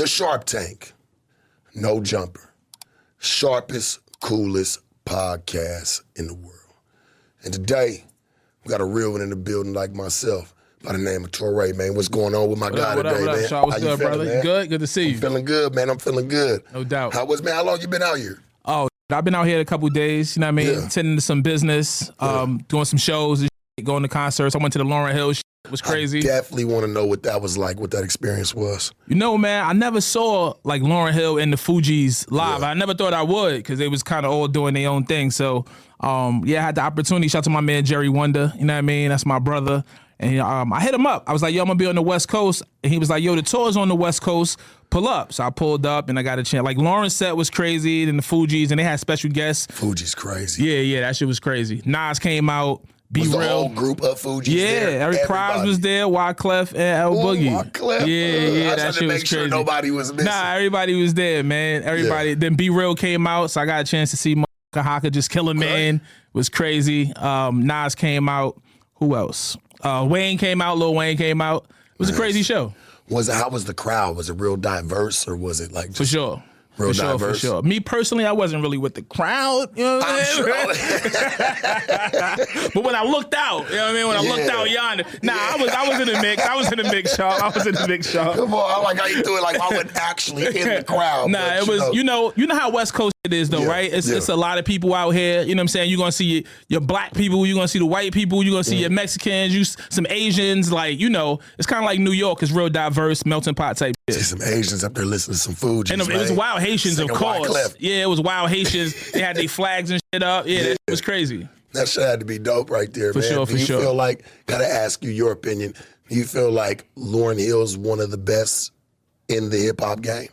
The Sharp Tank, no jumper, sharpest, coolest podcast in the world. And today, we got a real one in the building like myself by the name of Torae, man. What's going on with my guy what up, today, what up, man? Shaw? What's How you good, feeling, brother? man? Good, good to see you. Feeling good, man. I'm feeling good. No doubt. How was man? How long you been out here? Oh, I've been out here a couple days. You know what I mean? Yeah. Attending to some business, um, doing some shows, and shit, going to concerts. I went to the Lauryn Hill. Was crazy. Definitely want to know what that was like, what that experience was. You know, man, I never saw like Lauryn Hill and the Fugees live. Yeah. I never thought I would because they was kind of all doing their own thing. So, um, yeah, I had the opportunity. Shout out to my man Jerry Wonda. You know what I mean? That's my brother. And um, I hit him up. I was like, "Yo, I'm gonna be on the West Coast," and he was like, "Yo, the tour's on the West Coast. Pull up." So I pulled up, and I got a chance. Like Lauryn's set was crazy, and the Fugees, and they had special guests. Fugees crazy. Yeah, yeah, that shit was crazy. Nas came out. Be was the real. whole group of Fugees Yeah, there? Eric was there, Wyclef and L Ooh, Boogie. Wyclef. Yeah, yeah, I that tried to shit was make sure crazy. nobody was missing. Nah, everybody was there, man. Everybody. Yeah. Then B-Real came out, so I got a chance to see Haka just kill a man. It was crazy. Um, Nas came out. Who else? Uh, Wayne came out. Lil Wayne came out. It was a crazy show Was it how was the crowd? Was it real diverse or was it like for sure. Real for sure, for sure. Me personally, I wasn't really with the crowd. You know what I'm saying? sure. But when I looked out, you know what I mean? When I looked Yeah. out yonder, nah, I was I was in the mix. I was in the mix, y'all. I was in the mix, y'all. Come on, I like how you do it. Like I wasn't actually in the crowd. Nah, but, it was know, you know you know how West Coast it is though, Yeah, right? It's yeah. it's a lot of people out here. You know what I'm saying? You're gonna see your black people, you're gonna see the white people, you're gonna see mm. your Mexicans, you some Asians. Like you know, it's kind of like New York. It's real diverse, melting pot type shit. See some Asians up there listening to some Fugees. And it was wild Haitians, of course. Yeah, it was wild Haitians. they had their flags and shit up. Yeah, it was crazy. That shit had to be dope right there, man. sure, Do for you sure. feel like? Gotta ask you your opinion. Do you feel like Lauryn Hill's one of the best in the hip hop game?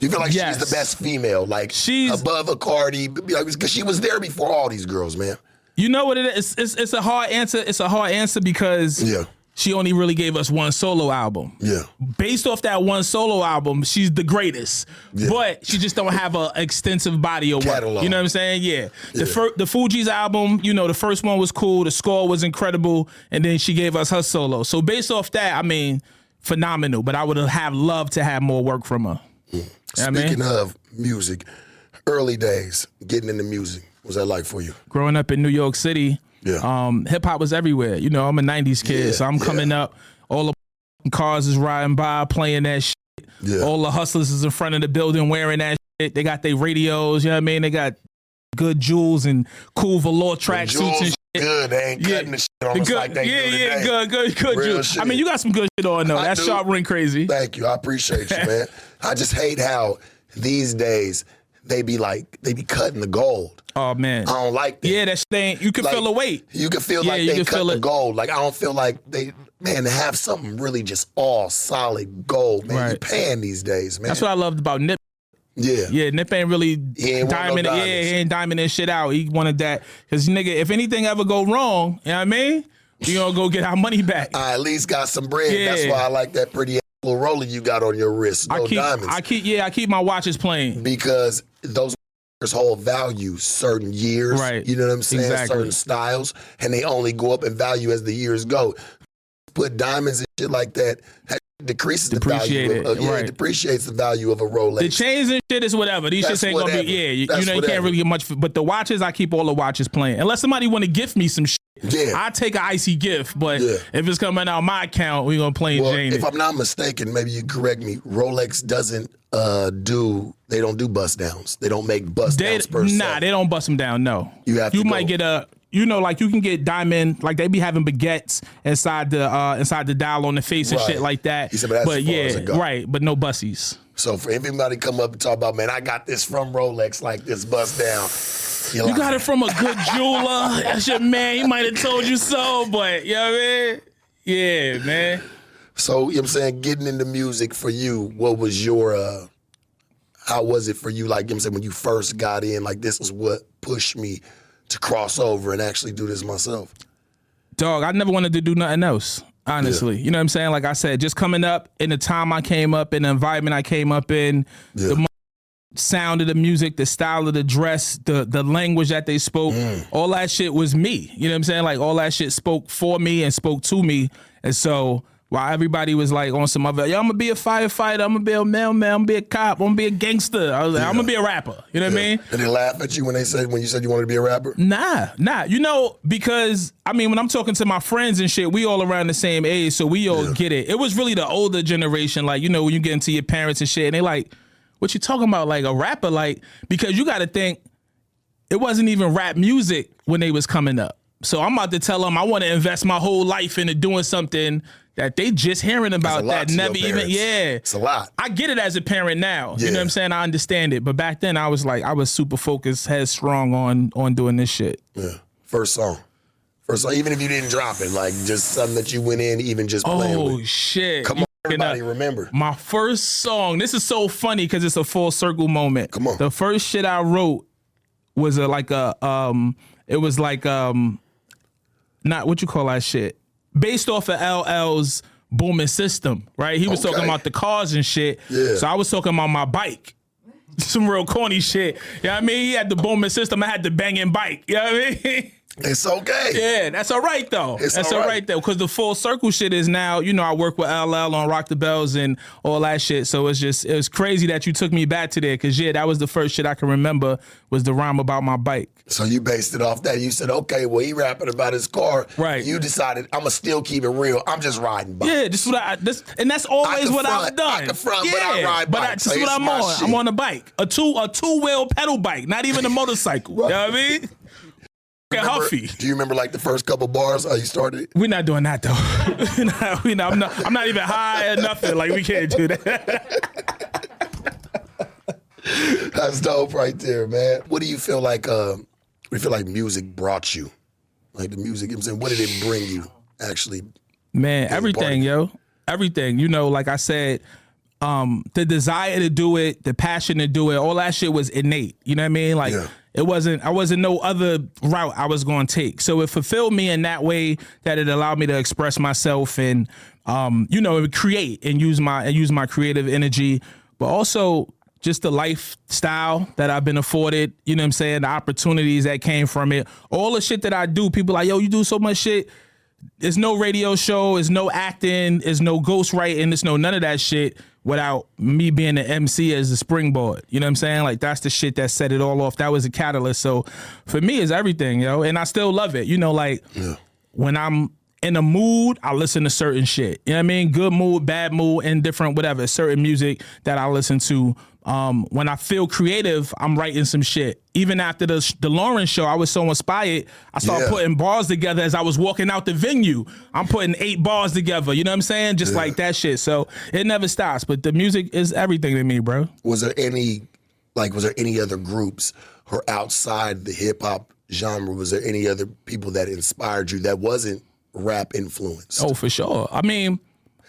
You feel like Yes. she's the best female, like She's- above a Cardi? Because she was there before all these girls, man. You know what it is? It's, it's, it's a hard answer. It's a hard answer because Yeah, she only really gave us one solo album. yeah. based off that one solo album, she's the greatest. But she just don't have an extensive body of work. Catalog. You know what I'm saying? Yeah. The fir- the Fugees album, you know, the first one was cool, the score was incredible, and then she gave us her solo. So based off that, I mean, phenomenal. But I would have loved to have more work from her. You know what I mean? Speaking of music, early days, getting into music, what was that like for you? growing up in New York City, Yeah. um, hip hop was everywhere. You know, I'm a '90s kid, Yeah, so I'm yeah. coming up. All the cars is riding by, playing that shit. Yeah. All the hustlers is in front of the building wearing that shit. They got their radios. You know what I mean? They got good jewels and cool velour tracksuits and shit. good. They ain't Yeah. cutting the shit on The us good, like they yeah, do yeah, today. good, good, good. Real jewels. I mean, you got some good shit on though. I That do. sharp ring crazy. Thank you. I appreciate you, man. I just hate how these days they be like they be cutting the gold. Oh man, I don't like that. yeah, that thing. You can Like, feel the weight. You can feel Yeah, like you they cut the it. gold. Like I don't feel like they man to have something really just all solid gold, man. You Right. paying these days, man. That's what I loved about Nip. yeah. Yeah, Nip ain't really ain't want no diamond. yeah, he ain't diamond this shit out. He wanted that because nigga, if anything ever go wrong, you know what I mean? We gonna go get our money back. I at least got some bread. That's why I like that pretty little roller you got on your wrist. No I keep, diamonds. I keep, yeah, I keep my watches playing. because those hold value certain years. Right. You know what I'm saying? Exactly. Certain styles, and they only go up in value as the years go. Put diamonds and shit like that. that decreases the value. Of, uh, yeah, right. it depreciates the value of a Rolex. The chains and shit is whatever. These That's shits ain't gonna be. Yeah, you, That's know you whatever. can't really get much. For, but the watches, I keep all the watches playing. Unless somebody want to gift me some shit, yeah. I take an icy gift. But Yeah. if it's coming out my account, we gonna play well, Jane if. I'm not mistaken, maybe you correct me. Rolex doesn't uh, do. They don't do bust downs. They don't make bust They, downs per se. nah, they don't bust them down. No, You have You to might go- get a. You know, like you can get diamond, like they be having baguettes inside the uh inside the dial on the face and Right. shit like that. Said, but that's as yeah, as it go. right, but no bussies. So for everybody come up and talk about, man, I got this from Rolex, like this bust down. You're You like, got it from a good jeweler. That's your man. He might have told you so, but you know what I mean? Yeah, man. So, you know what I'm saying, getting into music for you, what was your uh how was it for you? Like, you know what I'm saying, when you first got in, like this was what pushed me to cross over and actually do this myself. Dog, I never wanted to do nothing else. Honestly, you know what I'm saying? Like I said, just coming up in the time I came up in the environment I came up in, Yeah. the sound of the music, the style of the dress, the the language that they spoke, Mm. all that shit was me. You know what I'm saying? Like all that shit spoke for me and spoke to me. And so While everybody was like on some other, yo, I'm gonna be a firefighter, I'm gonna be a mailman, I'm gonna be a cop, I'm gonna be a gangster. I was like, I'm gonna be a rapper. You know what I mean? Did they laugh at you when they said when you said you wanted to be a rapper? Nah, nah. You know, because I mean, when I'm talking to my friends and shit, we all around the same age, so we all get it. It was really the older generation, like, you know, when you get into your parents and shit, and they like, what you talking about? Like a rapper, like, because you gotta think it wasn't even rap music when they was coming up. So I'm about to tell them I want to invest my whole life into doing something that they just hearing about that never even yeah. It's a lot. I get it as a parent now. yeah. You know what I'm saying? I understand it. But back then I was like I was super focused, headstrong on on doing this shit. Yeah. First song. First song, even if you didn't drop it, like just something that you went in, even just playing Oh with. shit. Come You on, everybody, remember. My first song. This is so funny because it's a full circle moment. Come on. The first shit I wrote was a like a um. It was like um, not what you call that shit. Based off of LL's booming system, right? He was Okay. talking about the cars and shit. Yeah. So I was talking about my bike. Some real corny shit. You know what I mean? He had the booming system. I had the banging bike. You know what I mean? It's okay. Yeah, that's all right though. It's that's all all right. right, though, because the full circle shit is now. You know, I work with LL on Rock the Bells and all that shit. So it's just it was crazy that you took me back to there, because yeah, that was the first shit I can remember was the rhyme about my bike. So you based it off that. You said, okay, well, he rapping about his car. Right. You decided, I'm going to still keep it real. I'm just riding by. Yeah, this is what I this and that's always what front, I've done. I can front, yeah, but I ride But I, is So what it's I'm on. shit. I'm on a bike, a two a two wheel pedal bike, not even a motorcycle. You know what I mean? Remember- huffy. Do you remember like the first couple bars how you started? We're not doing that though. Nah, we not, I'm not. I'm not even high or nothing. Like we can't do that. That's dope right there, man. What do you feel like? Uh, do you feel like music brought you? Like the music, I'm saying, what did it bring you? Actually, Man, everything, yo. Everything. You know, like I said, um, the desire to do it, the passion to do it, all that shit was innate. You know what I mean? Like Yeah. It wasn't I wasn't no other route I was gonna take. So it fulfilled me in that way that it allowed me to express myself and um, you know, create and use my and use my creative energy, but also just the lifestyle that I've been afforded, you know what I'm saying? The opportunities that came from it. All the shit that I do, people like, yo, you do so much shit there's no radio show, there's no acting, there's no ghostwriting, there's no none of that shit without me being the MC as a springboard. You know what I'm saying? Like that's the shit that set it all off. That was a catalyst. So for me, it's everything, yo. And I still love it. You know, like when I'm in a mood, I listen to certain shit. You know what I mean? Good mood, bad mood, indifferent, whatever. Certain music that I listen to. Um, when I feel creative, I'm writing some shit. Even after the the Lauryn's show, I was so inspired. I started Yeah. putting bars together as I was walking out the venue. I'm putting eight bars together. You know what I'm saying? Just like that shit. So it never stops. But the music is everything to me, bro. was there any, like, was there any other groups or outside the hip hop genre? Was there any other people that inspired you that wasn't rap influenced? Oh, for sure. I mean,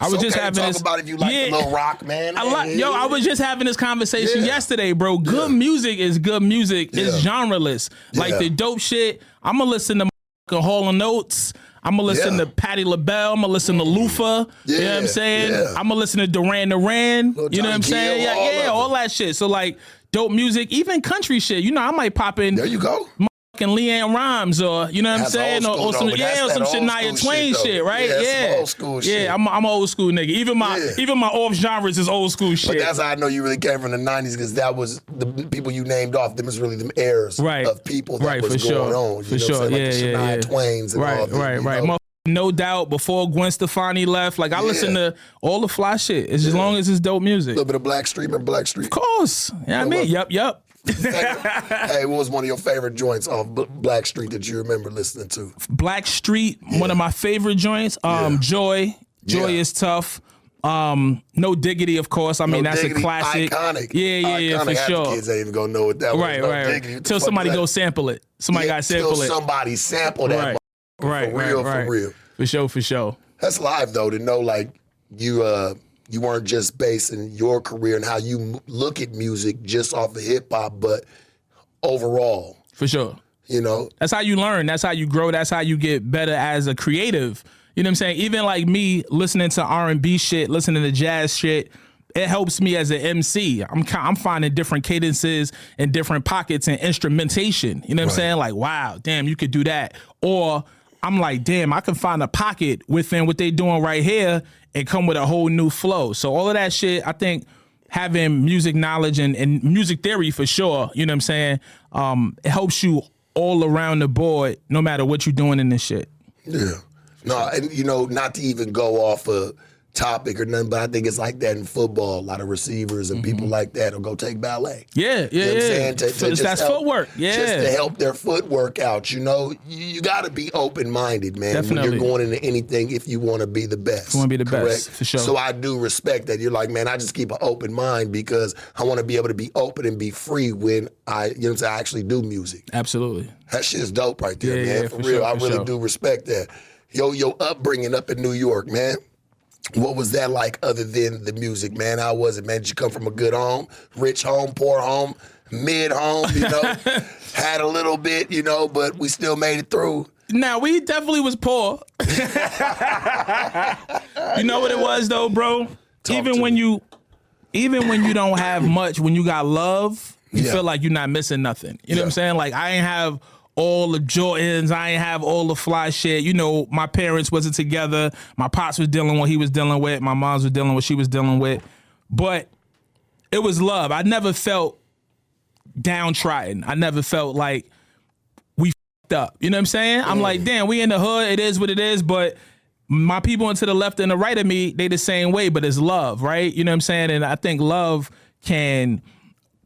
I was It's just having talk this. about if you like Yeah. Lil Rock, man. I like, Hey, yo, I was just having this conversation Yeah. yesterday, bro. Good music is good music. It's Yeah. genreless. Like Yeah. the dope shit. I'm gonna listen to Hall and Oates. I'm gonna listen Yeah. to Patti LaBelle. I'm gonna listen to Lufa. you know what I'm saying? yeah. I'm gonna listen to Duran Duran. You know what I'm saying? Yeah, all yeah, all that shit. So like dope music, even country shit. You know, I might pop in There you go. Fucking LeAnn Rimes or you know what I'm That's saying, or, or some though, yeah, or some Shania Twain shit, shit, right? Yeah, Yeah, some old school yeah. I'm I'm an old school nigga. Even my Yeah. even my off genres is old school shit. But that's how I know you really came from the '90s because that was the people you named off. Them was really them heirs Right. of people that right, was for going sure. on. You for know sure. what I'm saying? yeah, like the yeah, Shania yeah. Twains and all right, them. right, you right. No doubt. Before Gwen Stefani left, like I listen to all the fly shit. As long as it's dope music. A little bit of Blackstreet, remember Blackstreet? Of course. Yeah, I mean, yep, yep. Hey, what was one of your favorite joints off Blackstreet that you remember listening to? Blackstreet, one of my favorite joints. Um, Yeah. Joy. Joy Yeah. is tough. Um, no diggity, of course. I mean, that's Diggity, a classic. Iconic. Yeah, yeah, yeah, Iconic. for Half sure. Kids ain't even gonna know what that was. Right, No right. Diggity. What Till somebody go sample it. Somebody Yeah, got sample till it. somebody sample that. Right. Right, for right, real, right. for real. For sure, for sure. That's live though to know like you uh you weren't just basing your career and how you m- look at music just off of hip hop, but overall, For sure. you know. That's how you learn. That's how you grow. That's how you get better as a creative. You know what I'm saying? Even like me listening to R&B shit, listening to jazz shit, it helps me as an MC. I'm I'm finding different cadences and different pockets and instrumentation. You know what I'm saying? Like, wow, damn, you could do that. Or I'm like, damn, I can find a pocket within what they doing right here and come with a whole new flow. So all of that shit, I think having music knowledge and, and music theory for sure, you know what I'm saying? Um, it helps you all around the board, no matter what you're doing in this shit. Yeah. No, and you know, not to even go off a topic or nothing, but I think it's like that in football. A lot of receivers and people mm-hmm. like that will go take ballet. Yeah, yeah, You know what I'm yeah. saying? To- to that's help- footwork. Yeah. Just to help their footwork out. You know, you, you got to be open minded, man. When you're going into anything, if you want to be the best. you wanna be the correct? best, for sure. So I do respect that. You're like, man, I just keep an open mind because I want to be able to be open and be free when I, you know what I'm saying, I actually do music. Absolutely. That shit's dope right there, Yeah, man. yeah, for, for real. sure, I for really sure. do respect that. Yo, your upbringing up in New York, man. What was that like other than the music, man? How was it, man? Did you come from a good home, rich home, poor home, mid home, you know? Had a little bit, you know, but we still made it through. Now we definitely was poor. you know what it was though, bro? even when me. you even when you don't have much, when you got love, you Yeah. feel like you're not missing nothing. You know what I'm saying? Like I ain't have all the Jordans, I ain't have all the fly shit. You know, my parents wasn't together. My pops was dealing with what he was dealing with. My mom's was dealing with what she was dealing with. But it was love. I never felt downtrodden. I never felt like we fed up. You know what I'm saying? I'm like, damn, we in the hood. It is what it is. But my people to the left and the right of me, they the same way. But it's love, right? You know what I'm saying? And I think love can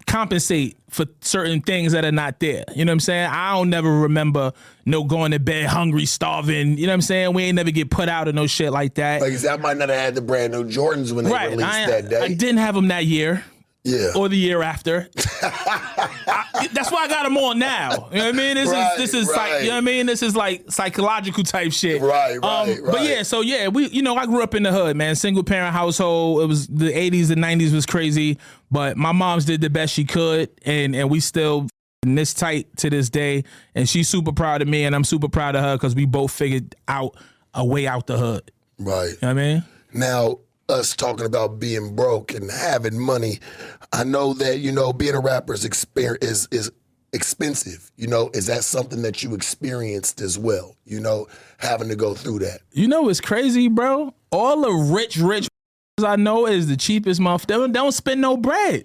compensate for certain things that are not there. You know what I'm saying? I don't never remember no going to bed hungry, starving. You know what I'm saying? We ain't never get put out or no shit like that. Like, I might not have had the brand new Jordans when they right. released I, that day. I didn't have them that year yeah. or the year after. I- that's why I got them on now. You know what I mean? This Right, is this is right. psych, you know what I mean? This is like psychological type shit. Right, right, um, But right. yeah, so yeah, we you know I grew up in the hood, man. Single parent household. It was the 80s and 90s was crazy, but my mom's did the best she could, and and we still this tight to this day. And she's super proud of me, and I'm super proud of her because we both figured out a way out the hood. Right. You know what I mean? Now, us talking about being broke and having money, I know that you know being a rapper is exper- is is expensive. You know, is that something that you experienced as well? You know, having to go through that. You know it's crazy, bro? All the rich, rich I know is the cheapest month. They don't, spend no bread.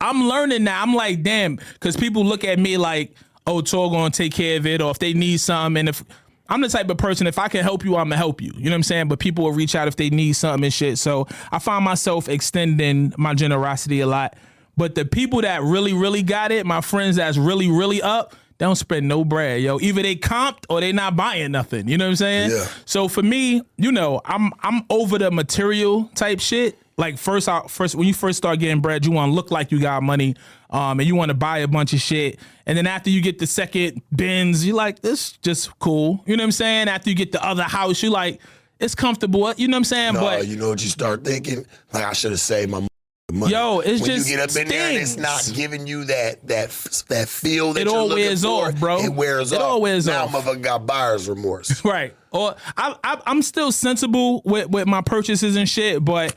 I'm learning now. I'm like, damn, because people look at me like, oh, Tor gonna take care of it, or if they need something, and if I'm the type of person, if I can help you, I'm gonna help you. You know what I'm saying? But people will reach out if they need something and shit. So I find myself extending my generosity a lot. But the people that really, really got it, my friends that's really, really up, they don't spend no bread, yo. Either they comped or they not buying nothing. You know what I'm saying? Yeah. So for me, you know, I'm I'm over the material type shit. Like first out first when you first start getting bread, you want to look like you got money, um, and you want to buy a bunch of shit. And then after you get the second bins, you like this just cool. You know what I'm saying? After you get the other house, you like it's comfortable. You know what I'm saying? No, but you know what you start thinking? Like I should have saved my money. Yo, it's when just you get up in there and it's not giving you that that that feel that It all wears for. off, bro. It wears It off. all wears now off. motherfucker got buyer's remorse. Right. Or I, I I'm still sensible with, with my purchases and shit, but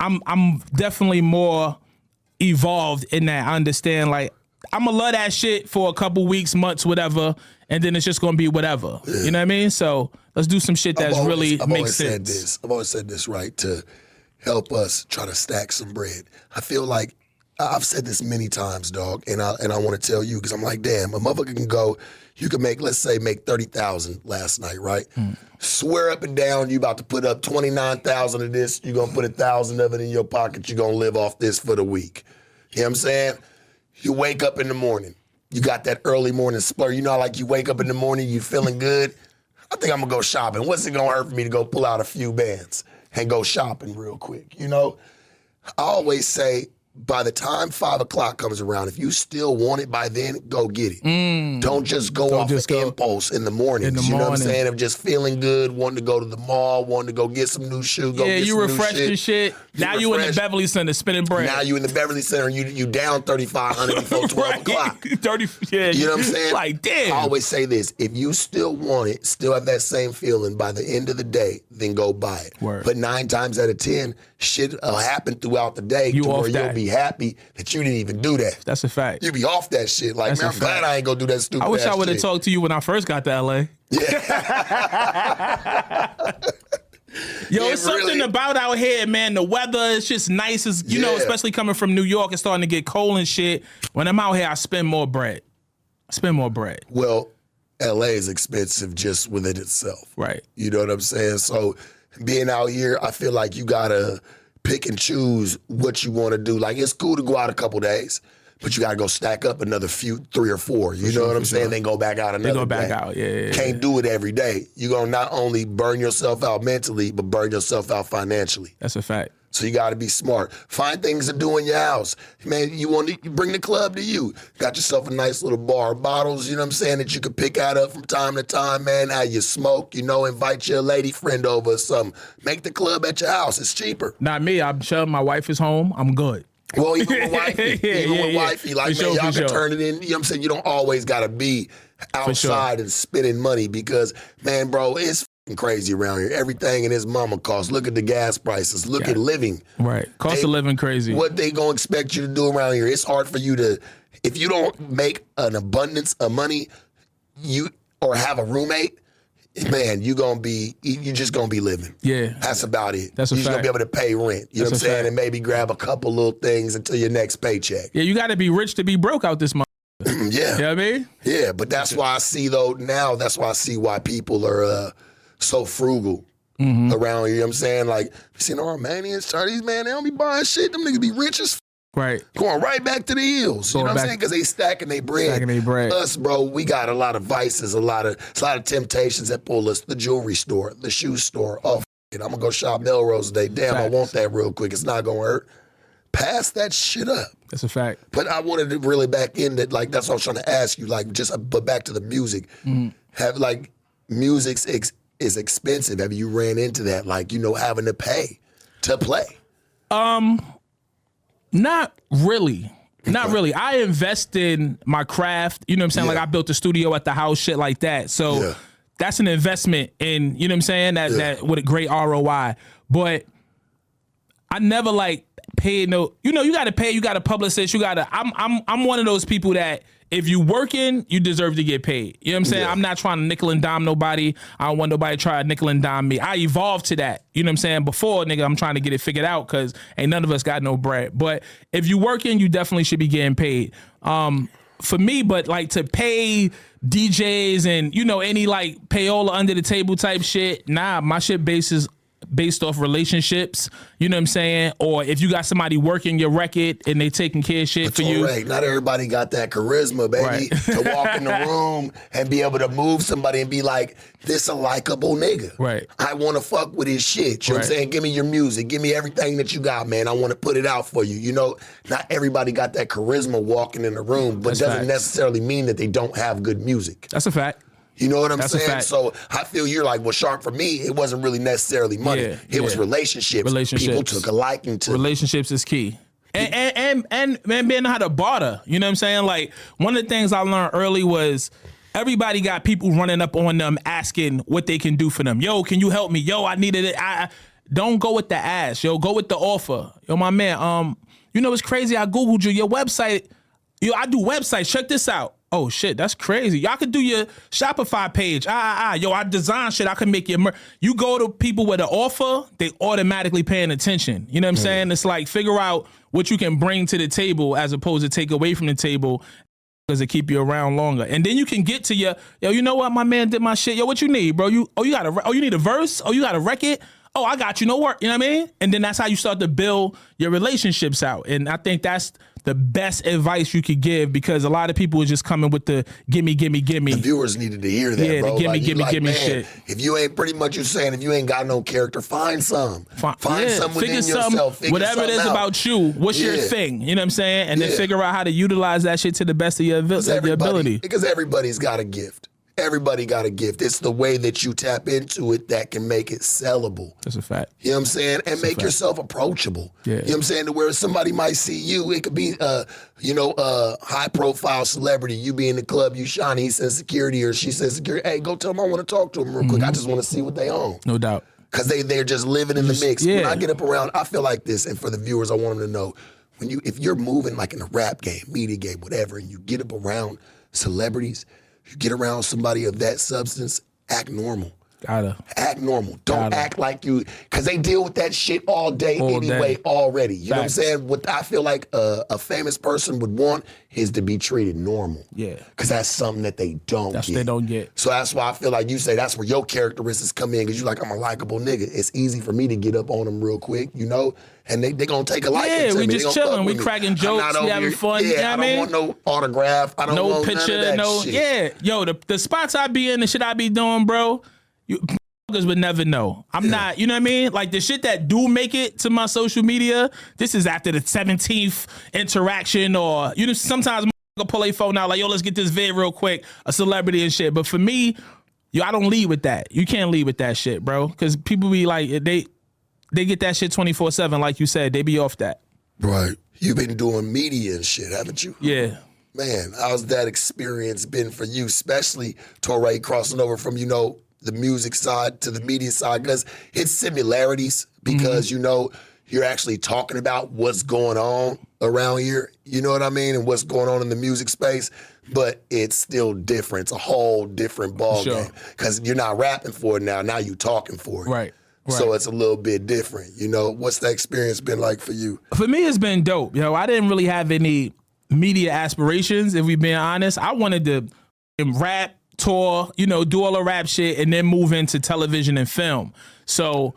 I'm I'm definitely more evolved in that. I understand like I'm gonna love that shit for a couple weeks, months, whatever, and then it's just gonna be whatever. You know what I mean? So let's do some shit that's I've always- really I've makes always said this. I've always said this, right? To help us try to stack some bread. I feel like I've said this many times, dog, and I and I want to tell you because I'm like, damn, a motherfucker can go. You can make, let's say, make thirty thousand last night, right? Hmm. Swear up and down, you about to put up twenty nine thousand of this. You're gonna put a thousand of it in your pocket. You're gonna live off this for the week. You know what I'm saying? You wake up in the morning. You got that early morning splur. You know, how, like you wake up in the morning, you feeling good. I think I'm gonna go shopping. What's it gonna hurt for me to go pull out a few bands and go shopping real quick? You know, I always say by the time five o'clock comes around, if you still want it by then, go get it. Don't just go off Mm. just of go- impulse in the morning. You know what I'm morning. saying? Of just feeling good, wanting to go to the mall, wanting to go get some new shoe, go Yeah, get you some refreshed new your shit. You now you in the. Beverly Center spinning bread. Now you in the Beverly Center, you you down thirty five hundred before twelve Right. o'clock. Thirty. Yeah. You know what I'm saying? Like damn. I always say this: if you still want it, still have that same feeling. By the end of the day, then go buy it. Word. But nine times out of ten, shit will happen throughout the day You to where that. you'll be happy that you didn't even do that. That's a fact. You be off that shit. Like, That's man, I'm glad. I ain't gonna do that stupid I wish I would have talked to you when I first got to LA. Yeah. Yo, Yeah, it's something really. about out here, man. The weather is just nice. It's, you know, especially coming from New York, it's starting to get cold and shit. When I'm out here, I spend more bread. I spend more bread. Well, LA is expensive just within itself. Right. You know what I'm saying? So being out here, I feel like you gotta pick and choose what you want to do. Like it's cool to go out a couple days, but you gotta go stack up another few, three or four. You know what I'm saying? Then go back out another. Then go back day. out, yeah, yeah, yeah. Can't do it every day. You're gonna not only burn yourself out mentally, but burn yourself out financially. That's a fact. So you got to be smart. Find things to do in your house. Man, you want to you bring the club to you. Got yourself a nice little bar of bottles, you know what I'm saying, that you can pick out of from time to time, man. How you smoke, you know, invite your lady friend over or something. Make the club at your house. It's cheaper. Not me. I'm sure my wife is home. I'm good. Well, even with wifey, Yeah, even yeah, with wifey, like For man, sure, y'all can sure. turn it in. You know what I'm saying? You don't always gotta be outside and spending money because, man, bro, it's crazy around here. Everything in his mama costs. Look at the gas prices. Look at living. Right. Cost They- of living crazy. What they gonna expect you to do around here? It's hard for you to, if you don't make an abundance of money, you or have a roommate, man, you gonna be, you just gonna be living. Yeah. That's about it. That's a You're gonna be able to pay rent. You know what I'm saying? fact. And maybe grab a couple little things until your next paycheck. Yeah, you got to be rich to be broke out this month. yeah. You know what I mean? Yeah, but that's why I see though now. That's why I see why people are uh, so frugal Mm-hmm. around here. You know what I'm saying like you see the Armenians, Chinese man, they don't be buying shit. Them niggas be rich as f- Right. going right back to the hills. You know what I'm saying? Because they stacking their bread. Stacking their bread. Us, bro, we got a lot of vices, a lot of a lot of temptations that pull us. The jewelry store, the shoe store. Oh, f- it, I'm gonna go shop Melrose today. Damn, I want that real quick. It's not gonna hurt. Pass that shit up. That's a fact. But I wanted to really back in that, like that's what I was trying to ask you, like just but back to the music. Mm-hmm. Have like music's ex, is expensive. Have you ran into that? Like you know having to pay to play. Um, not really. Not really. I invest in my craft. You know what I'm saying? Like I built a studio at the house, shit like that. So Yeah. that's an investment in, you know what I'm saying? That that with a great ROI. But I never like paid no you know, you gotta pay, you gotta publicist, you gotta I'm I'm I'm one of those people that if you working, you deserve to get paid. You know what I'm saying? Yeah. I'm not trying to nickel and dime nobody. I don't want nobody to try to nickel and dime me. I evolved to that. You know what I'm saying? Before, nigga, I'm trying to get it figured out because ain't none of us got no bread. But if you working, you definitely should be getting paid. Um, for me, but like to pay DJs and you know any like payola under the table type shit, nah, my shit bases based off relationships. You know what I'm saying? Or if you got somebody working your record and they taking care of shit for you. Correct. Not everybody got that charisma, baby, Right. to walk in the room and be able to move somebody and be like, "This a likable nigga." Right. I want to fuck with his shit. You know what I'm saying? Give me your music. Give me everything that you got, man. I want to put it out for you. You know, not everybody got that charisma walking in the room, but That's doesn't facts. necessarily mean that they don't have good music. That's a fact. You know what I'm That's saying? So I feel you're like, well, Sharp, for me, it wasn't really necessarily money. Yeah, it was relationships. Relationships. People took a liking to relationships is key. And and and, and man, being how to barter. You know what I'm saying? Like one of the things I learned early was everybody got people running up on them asking what they can do for them. Yo, can you help me? Yo, I needed it. I I- don't go with the ask. Yo, go with the offer. Yo, my man. Um, you know it's crazy. I googled you. Your website. Yo, I do websites. Check this out. Oh shit, that's crazy. Y'all could do your Shopify page. Ah, ah, ah. Yo, I design shit. I can make your. Mer- you go to people with an offer, they automatically paying attention. You know what I'm saying? It's like figure out what you can bring to the table as opposed to take away from the table because it keep you around longer. And then you can get to your yo. You know what? My man did my shit. Yo, what you need, bro? You oh you got a oh you need a verse. Oh you got a record. Oh I got you. No work. You know what I mean? And then that's how you start to build your relationships out. And I think that's the best advice you could give because a lot of people are just coming with the gimme, gimme, gimme. The viewers needed to hear that, Yeah, the gimme, like, gimme, like, gimme man, shit. If you ain't pretty much you're saying if you ain't got no character, find some. Fi- Find yeah, some within figure yourself. Figure whatever it is out. about you. What's your thing? You know what I'm saying? And then figure out how to utilize that shit to the best of your, of your ability. Because everybody's got a gift. Everybody got a gift. It's the way that you tap into it that can make it sellable. That's a fact. You know what I'm saying? And make yourself approachable. Yeah. You know what I'm saying? To where somebody might see you, it could be uh, you know, a high profile celebrity. You be in the club, you shine, he says security or she says security. Hey, go tell them I want to talk to them real quick. Mm-hmm. I just want to see what they own. No doubt. because they they're just living in the mix. Yeah. When. I get up around, I feel like this, and for the viewers, I want them to know when you if you're moving like in a rap game, media game, whatever, and you get up around celebrities, you get around somebody of that substance, act normal. Gotta. Act normal. Don't Got it. act like you, because they deal with that shit all day All anyway, day. already. You know what I'm saying? What I feel like a, a famous person would want is to be treated normal. Yeah. Because that's something that they don't That's get. they don't get. So that's why I feel like you say that's where your characteristics come in because you're like, I'm a likable nigga. It's easy for me to get up on them real quick, you know? And they they gonna take a liking Yeah, to we me. Just chilling. We cracking jokes. We having here- fun, Yeah, you know what I I don't mean? want no autograph. I don't No want picture, that no. shit. Yeah, yo, the the spots I be in, the shit I be doing, bro. You motherfuckers would never know. I'm not, you know what I mean? Like the shit that do make it to my social media. This is after the 17th interaction, or you know, sometimes motherfucker pull a phone out like, yo, let's get this vid real quick, a celebrity and shit. But for me, yo, I don't lead with that. You can't lead with that shit, bro, because people be like, eh, they they get that shit 24 seven, like you said. They be off that. Right. You've been doing media and shit, haven't you? Yeah. Man, how's that experience been for you, especially Torae crossing over from, you know, the music side to the media side? Because it's similarities because, mm-hmm. you know, you're actually talking about what's going on around here, you know what I mean, and what's going on in the music space, but it's still different. It's a whole different ball Sure. game because you're not rapping for it now. Now you're talking for it. Right. So it's a little bit different. You know, what's that experience been like for you? for me, it's been dope. Yo, I didn't really have any media aspirations, if we being honest. I wanted to rap, tour, you know, do all the rap shit, and then move into television and film. So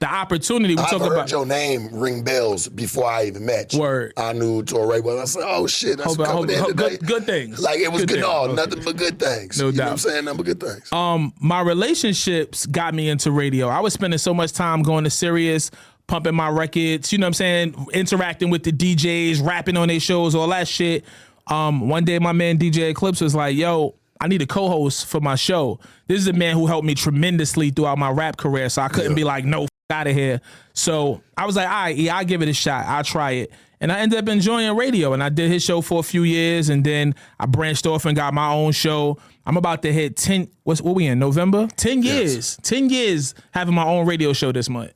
the opportunity we talk heard about. your name ring bells before I even met you. Word. I knew Torae was. I said, "Oh shit, that's Hope- coming hope- hope- today." good- good things. Like it was Good good. No, Okay. nothing but good things. No you know doubt. what I'm saying? Nothing but good things. um my relationships got me into radio. I was spending so much time going to Sirius, pumping my records, you know what I'm saying, interacting with the DJs, rapping on their shows, all that shit. Um one day my man DJ Eclipse was like, "Yo, I need a co-host for my show." This is a man who helped me tremendously throughout my rap career, so I couldn't be like, "No, out of here." So, I was like, "All right, yeah, I'll give it a shot. I'll try it." And I ended up enjoying radio, and I did his show for a few years, and then I branched off and got my own show. I'm about to hit ten. What's what we in November? Ten years. Ten years having my own radio show this month.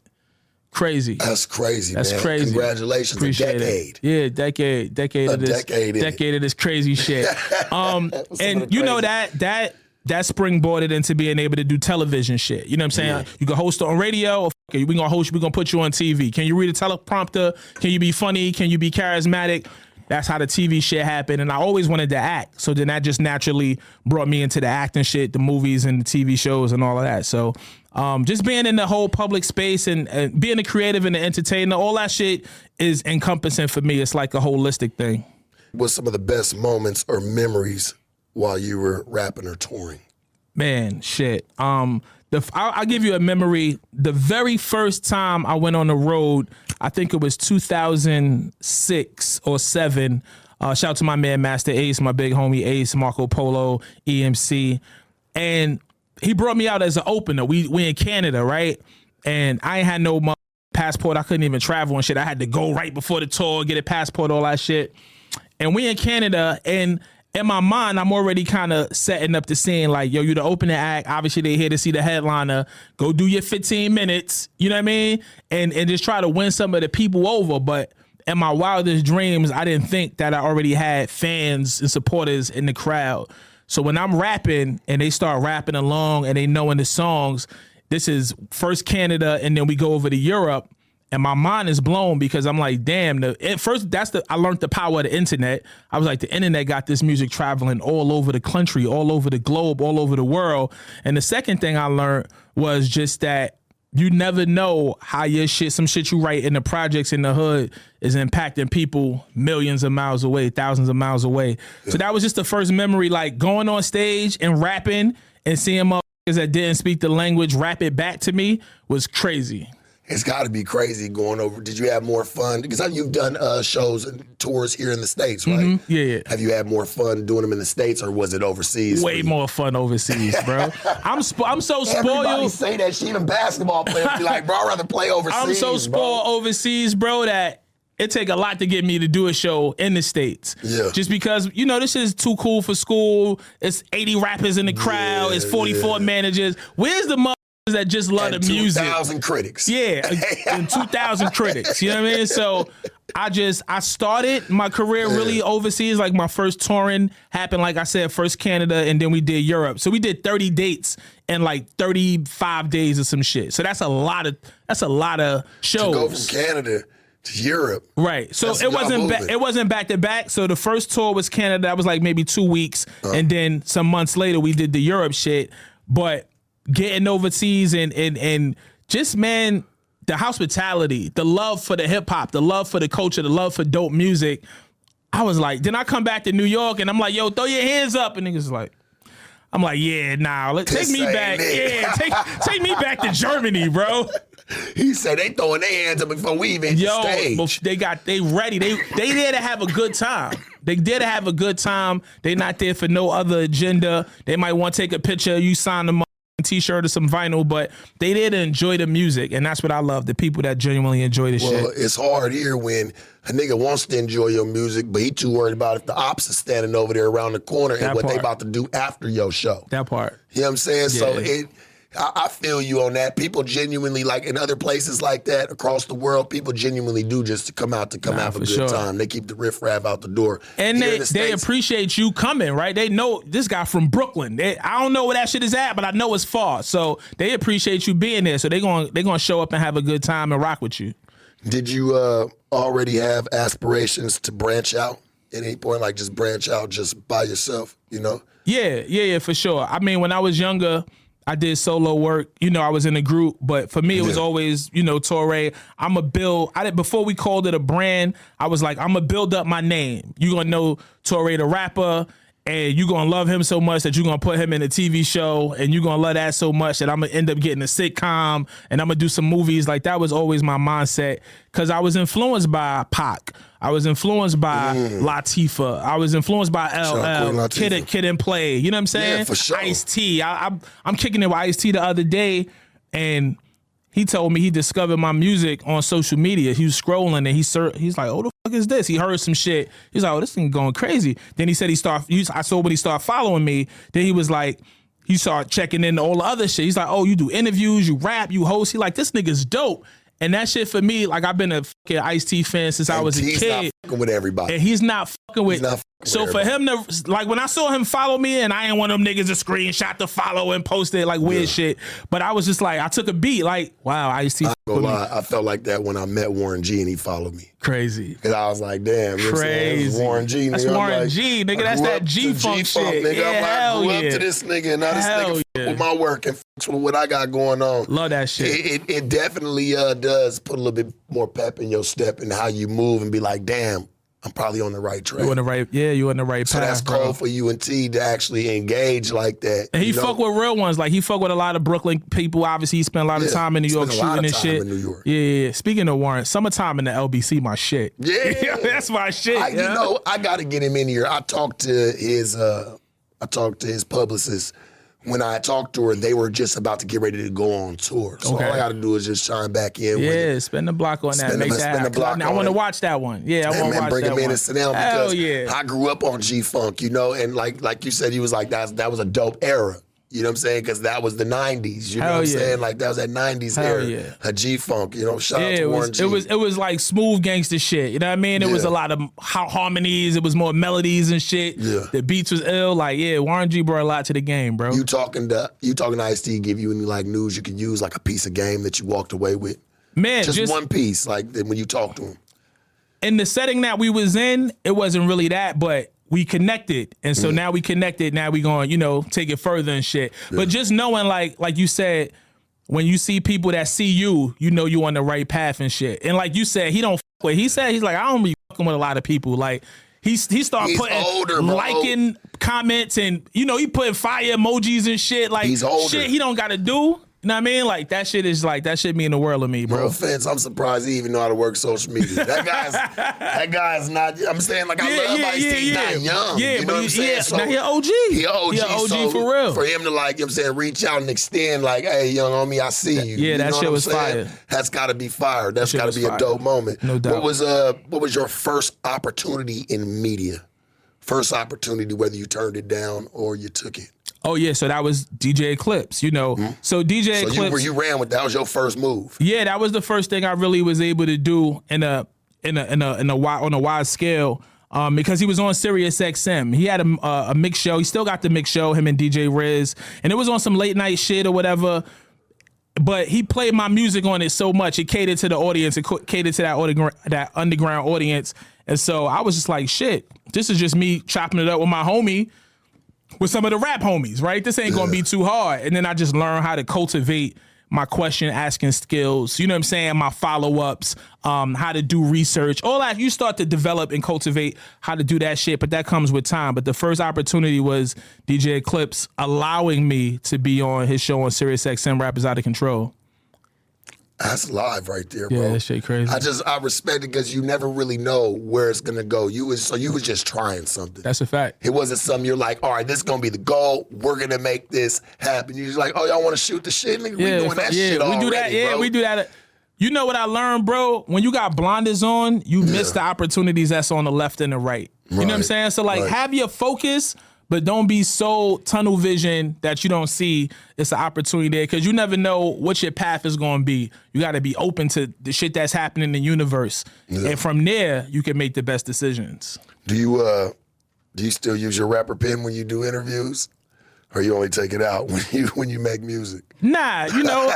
Crazy. That's crazy, That's man. crazy. Congratulations, Appreciate a decade. it. Yeah, decade, decade A of this, decade decade of this crazy shit. Um, and you know that that that springboarded into being able to do television shit. You know what I'm saying? You can host on radio. Or fuck it, we gonna host. We gonna put you on TV. Can you read a teleprompter? Can you be funny? Can you be charismatic? That's how the TV shit happened, and I always wanted to act. So then that just naturally brought me into the acting shit, the movies and the TV shows and all of that. So um, just being in the whole public space and, and being a creative and an entertainer, all that shit is encompassing for me. It's like a holistic thing. What's some of the best moments or memories while you were rapping or touring? Man, shit. Um, the I'll, I'll give you a memory. The very first time I went on the road, I think it was 2006 or seven. Uh, shout out to my man Masta Ace, my big homie Ace, Marco Polo, EMC, and he brought me out as an opener. We we in Canada, right? And I ain't had no passport. I couldn't even travel and shit. I had to go right before the tour, get a passport, all that shit. And we in Canada, and in my mind, I'm already kind of setting up the scene. Like, yo, you the opening act. Obviously, they here to see the headliner. Go do your 15 minutes. You know what I mean? And and just try to win some of the people over. But in my wildest dreams, I didn't think that I already had fans and supporters in the crowd. So when I'm rapping and they start rapping along and they knowing the songs, this is first Canada and then we go over to Europe and my mind is blown because I'm like, damn. The first, that's the I learned the power of the internet. I was like, the internet got this music traveling all over the country, all over the globe, all over the world. And the second thing I learned was just that you never know how your shit, some shit you write in the projects in the hood, is impacting people millions of miles away, thousands of miles away. So that was just the first memory, like going on stage and rapping and seeing motherfuckers that didn't speak the language rap it back to me was crazy. It's got to be crazy going over. Did you have more fun? Because you've done uh, shows and tours here in the states, right? Mm-hmm. Yeah, yeah. Have you had more fun doing them in the states, or was it overseas? way more fun overseas, bro. I'm spo- I'm so spoiled. Everybody say that shit. Even basketball players be like, bro, I'd rather play overseas. I'm so bro." spoiled overseas, bro, that it take a lot to get me to do a show in the states. Yeah. Just because you know this is too cool for school. It's 80 rappers in the crowd. it's 44 managers. Where's the mother that just love the music. 2,000 critics. Yeah, and 2,000 critics. You know what I mean? So I just I started my career really overseas. Like my first touring happened, like I said, first Canada, and then we did Europe. So we did 30 dates in like 35 days or some shit. So that's a lot of that's a lot of shows. Go from Canada to Europe. Right. So That's it wasn't ba- it wasn't back to back. So the first tour was Canada. That was like maybe two weeks, Uh-huh. and then some months later we did the Europe shit. But getting overseas and and and just man, the hospitality, the love for the hip hop, the love for the culture, the love for dope music. I was like, then I come back to New York and I'm like, yo, throw your hands up, and niggas like. I'm like, yeah, nah, let, take This me back. it. Yeah, take take me back to Germany, bro. He said they throwing their hands up before we even Yo, the stage. bef- they got they ready. They they there to have a good time. They there to have a good time. They not there for no other agenda. They might want to take a picture. You sign them t-shirt or some vinyl, but they did enjoy the music, and that's what I love. The people that genuinely enjoy the Well, shit. Well, it's hard here when a nigga wants to enjoy your music, but he too worried about if the ops is standing over there around the corner and That what they about to do after your show. That part. You know what I'm saying? So it, I, I feel you on that. People genuinely like in other places like that across the world. People genuinely do just to come out to come Nah, have a for good sure. time. They keep the riffraff out the door. And Here they, the they appreciate you coming, right? They know this guy from Brooklyn. They, I don't know where that shit is at, but I know it's far. So they appreciate you being there. So they going they gonna show up and have a good time and rock with you. Did you uh, already have aspirations to branch out at any point? Like just branch out just by yourself, you know? Yeah, yeah, yeah, for sure. I mean, when I was younger, I did solo work. You know, I was in a group, but for me, it was Yeah. always, you know, Torae. I'm a build. I did before we called it a brand. I was like, I'm gonna build up my name. You're gonna know Torae the rapper, and you're gonna love him so much that you're gonna put him in a TV show, and you're gonna love that so much that I'm gonna end up getting a sitcom, and I'm gonna do some movies. Like that was always my mindset because I was influenced by Pac. I was influenced by Latifah. I was influenced by LL, Kid. Kid and Play. You know what I'm saying? Yeah, for sure. Ice T. I, I'm I'm kicking it with Ice T the other day, and he told me he discovered my music on social media. He was scrolling and he ser- he's like, "Oh, the fuck is this?" He heard some shit. He's like, "Oh, this thing going crazy." Then he said he started. he- I saw when he started following me. Then he was like. He started checking in all the other shit. He's like, "Oh, you do interviews, you rap, you host." He like, "This nigga's dope." And that shit for me, like I've been a fucking Ice T fan since I was a kid fucking with everybody. and he's not fucking with. not fucking with so for him to like when I saw him follow me, and I ain't one of them niggas to screenshot to follow and post it like weird shit. But I was just like, I took a beat, like, wow, I used to Gonna lie, I felt like that when I met Warren G and he followed me. crazy. Cause I was like, damn, you know what I'm saying? This is Crazy. Warren G. Nigga. That's I'm Warren like, G, nigga. That's that up to G-funk shit. Nigga. Yeah, I'm like, I hell grew yeah. up to this nigga, and now this Hell nigga yeah. with my work and with what I got going on. Love that shit. It, it, it definitely uh, does put a little bit more pep in your step and how you move and be like, damn, I'm probably on the right track. You in the right, yeah, you on the right so path, that's bro. cool for you and T to actually engage like that. And he you know? fuck with real ones. Like he fuck with a lot of Brooklyn people. Obviously, he spent a lot of Yeah, time in New York spent a lot shooting of and shit. in New York. Yeah, yeah, yeah. Speaking of Warren, summertime in the LBC, my shit. Yeah. that's my shit. I. You know, I got to get him in here. I talked to his, uh, I talked to his publicist. When I talked to her, they were just about to get ready to go on tour. So Okay. all I got to do is just chime back in. Yeah, spend the block on that. Spend the- Make that spend the block I on want to watch that one. Yeah, I want to watch bring that him in and sit down because yeah. I grew up on G Funk, you know, and like like you said, he was like that. That was a dope era. You know what I'm saying? Because that was the '90s. You know Hell what I'm yeah. saying? Like that was that '90s Hell era. yeah. A G Funk. You know, shout out yeah, to it Warren was, G. it was it was like smooth gangster shit. You know what I mean? It was a lot of harmonies. It was more melodies and shit. Yeah. The beats was ill. Like yeah, Warren G brought a lot to the game, bro. you talking to you talking to Ice T? Give you any like news you could use, like a piece of game that you walked away with? Man, Just, just, one piece, like when you talk to him. in the setting that we was in, it wasn't really that, but we connected. And so mm. now we connected. Now we going, you know, take it further and shit. But just knowing like like you said, when you see people that see you, you know you on the right path and shit. And like you said, he don't fuck with. He said he's like, I don't be fucking with a lot of people. Like he he started He's putting older, liking comments and you know he putting fire emojis and shit. Like He's older. shit he don't gotta do. You know what I mean? Like that shit is like that shit mean the world of me, bro. No offense, I'm surprised he even know how to work social media. That guy's that guy's not. I'm saying like I Yeah, love yeah, Ice T. yeah, He's yeah. not young. Yeah, you know but what I'm saying? yeah, now he a OG. He a OG. He a OG so for real. For him to like, you know what I'm saying, reach out and extend like, hey, young homie, I see you. Yeah, You that know shit what I'm was saying? fire. That's got to be fire. That's got to be a dope moment. No doubt. What was uh, what was your first opportunity in media? First opportunity, whether you turned it down or you took it. Oh yeah, so that was DJ Eclipse. You know, so DJ Mm-hmm. So Eclipse. you, you ran with that was your first move. Yeah, that was the first thing I really was able to do in a in a in a in a wide on a wide scale. Um, because he was on Sirius XM. He had a, a, a mix show. He still got the mix show, him and DJ Riz. And it was on some late night shit or whatever. But he played my music on it so much, it catered to the audience, it catered to that, that underground audience. And so I was just like, shit, this is just me chopping it up with my homie with some of the rap homies, right? This ain't gonna be too hard. And then I just learned how to cultivate my question asking skills, you know what I'm saying? My follow ups, um, how to do research, all that. You start to develop and cultivate how to do that shit, but that comes with time. But the first opportunity was DJ Eclipse allowing me to be on his show on Sirius XM Rap Is Out of Control. That's live right there, Yeah, bro. Yeah, that shit crazy. I just I respect it because you never really know where it's gonna go. You was so you was just trying something. That's a fact. it wasn't something you're like, all right, this is gonna be the goal. We're gonna make this happen. You're just like, oh, y'all want to shoot the shit? Nigga, we doing that yeah, shit we already, do that. Yeah, bro. we do that. You know what I learned, bro? When you got blinders on, you miss the opportunities that's on the left and the right. You know what I'm saying? So like, right. have your focus, but don't be so tunnel vision that you don't see it's an opportunity there because you never know what your path is going to be. You got to be open to the shit that's happening in the universe, and from there you can make the best decisions. Do you uh do you still use your rapper pen when you do interviews? Or you only take it out when you when you make music? Nah, you know,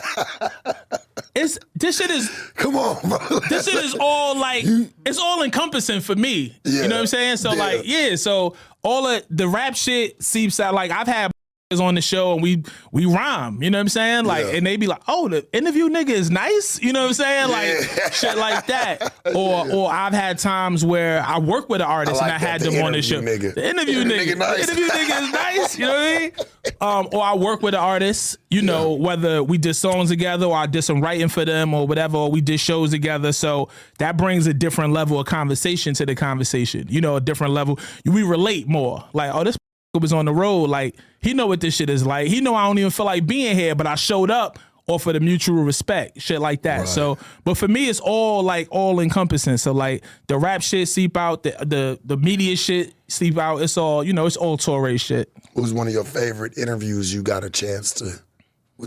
it's this shit is Come on, bro. this shit is all like it's all encompassing for me. Yeah. You know what I'm saying? So Yeah. like, yeah, so all of the rap shit seeps out like I've had on the show and we we rhyme, you know what I'm saying? Like Yeah. and they be like, "Oh, the interview nigga is nice." You know what I'm saying? Like Yeah. shit like that. Or or I've had times where I work with an artist I like and I had the them on the show. nigga. The interview Interview nigga, nigga nice. The interview nigga is nice, you know what I mean? Um, or I work with an artist, you know, whether we did songs together or I did some writing for them or whatever, or we did shows together. So that brings a different level of conversation to the conversation. You know, a different level. We relate more. Like, oh, this was on the road. Like, he know what this shit is like. He know I don't even feel like being here, but I showed up or for the mutual respect, shit like that. So, but for me, it's all like all encompassing. So like the rap shit seep out, the the the media shit seep out. It's all you know. It's all Torae shit. Was one of your favorite interviews you got a chance to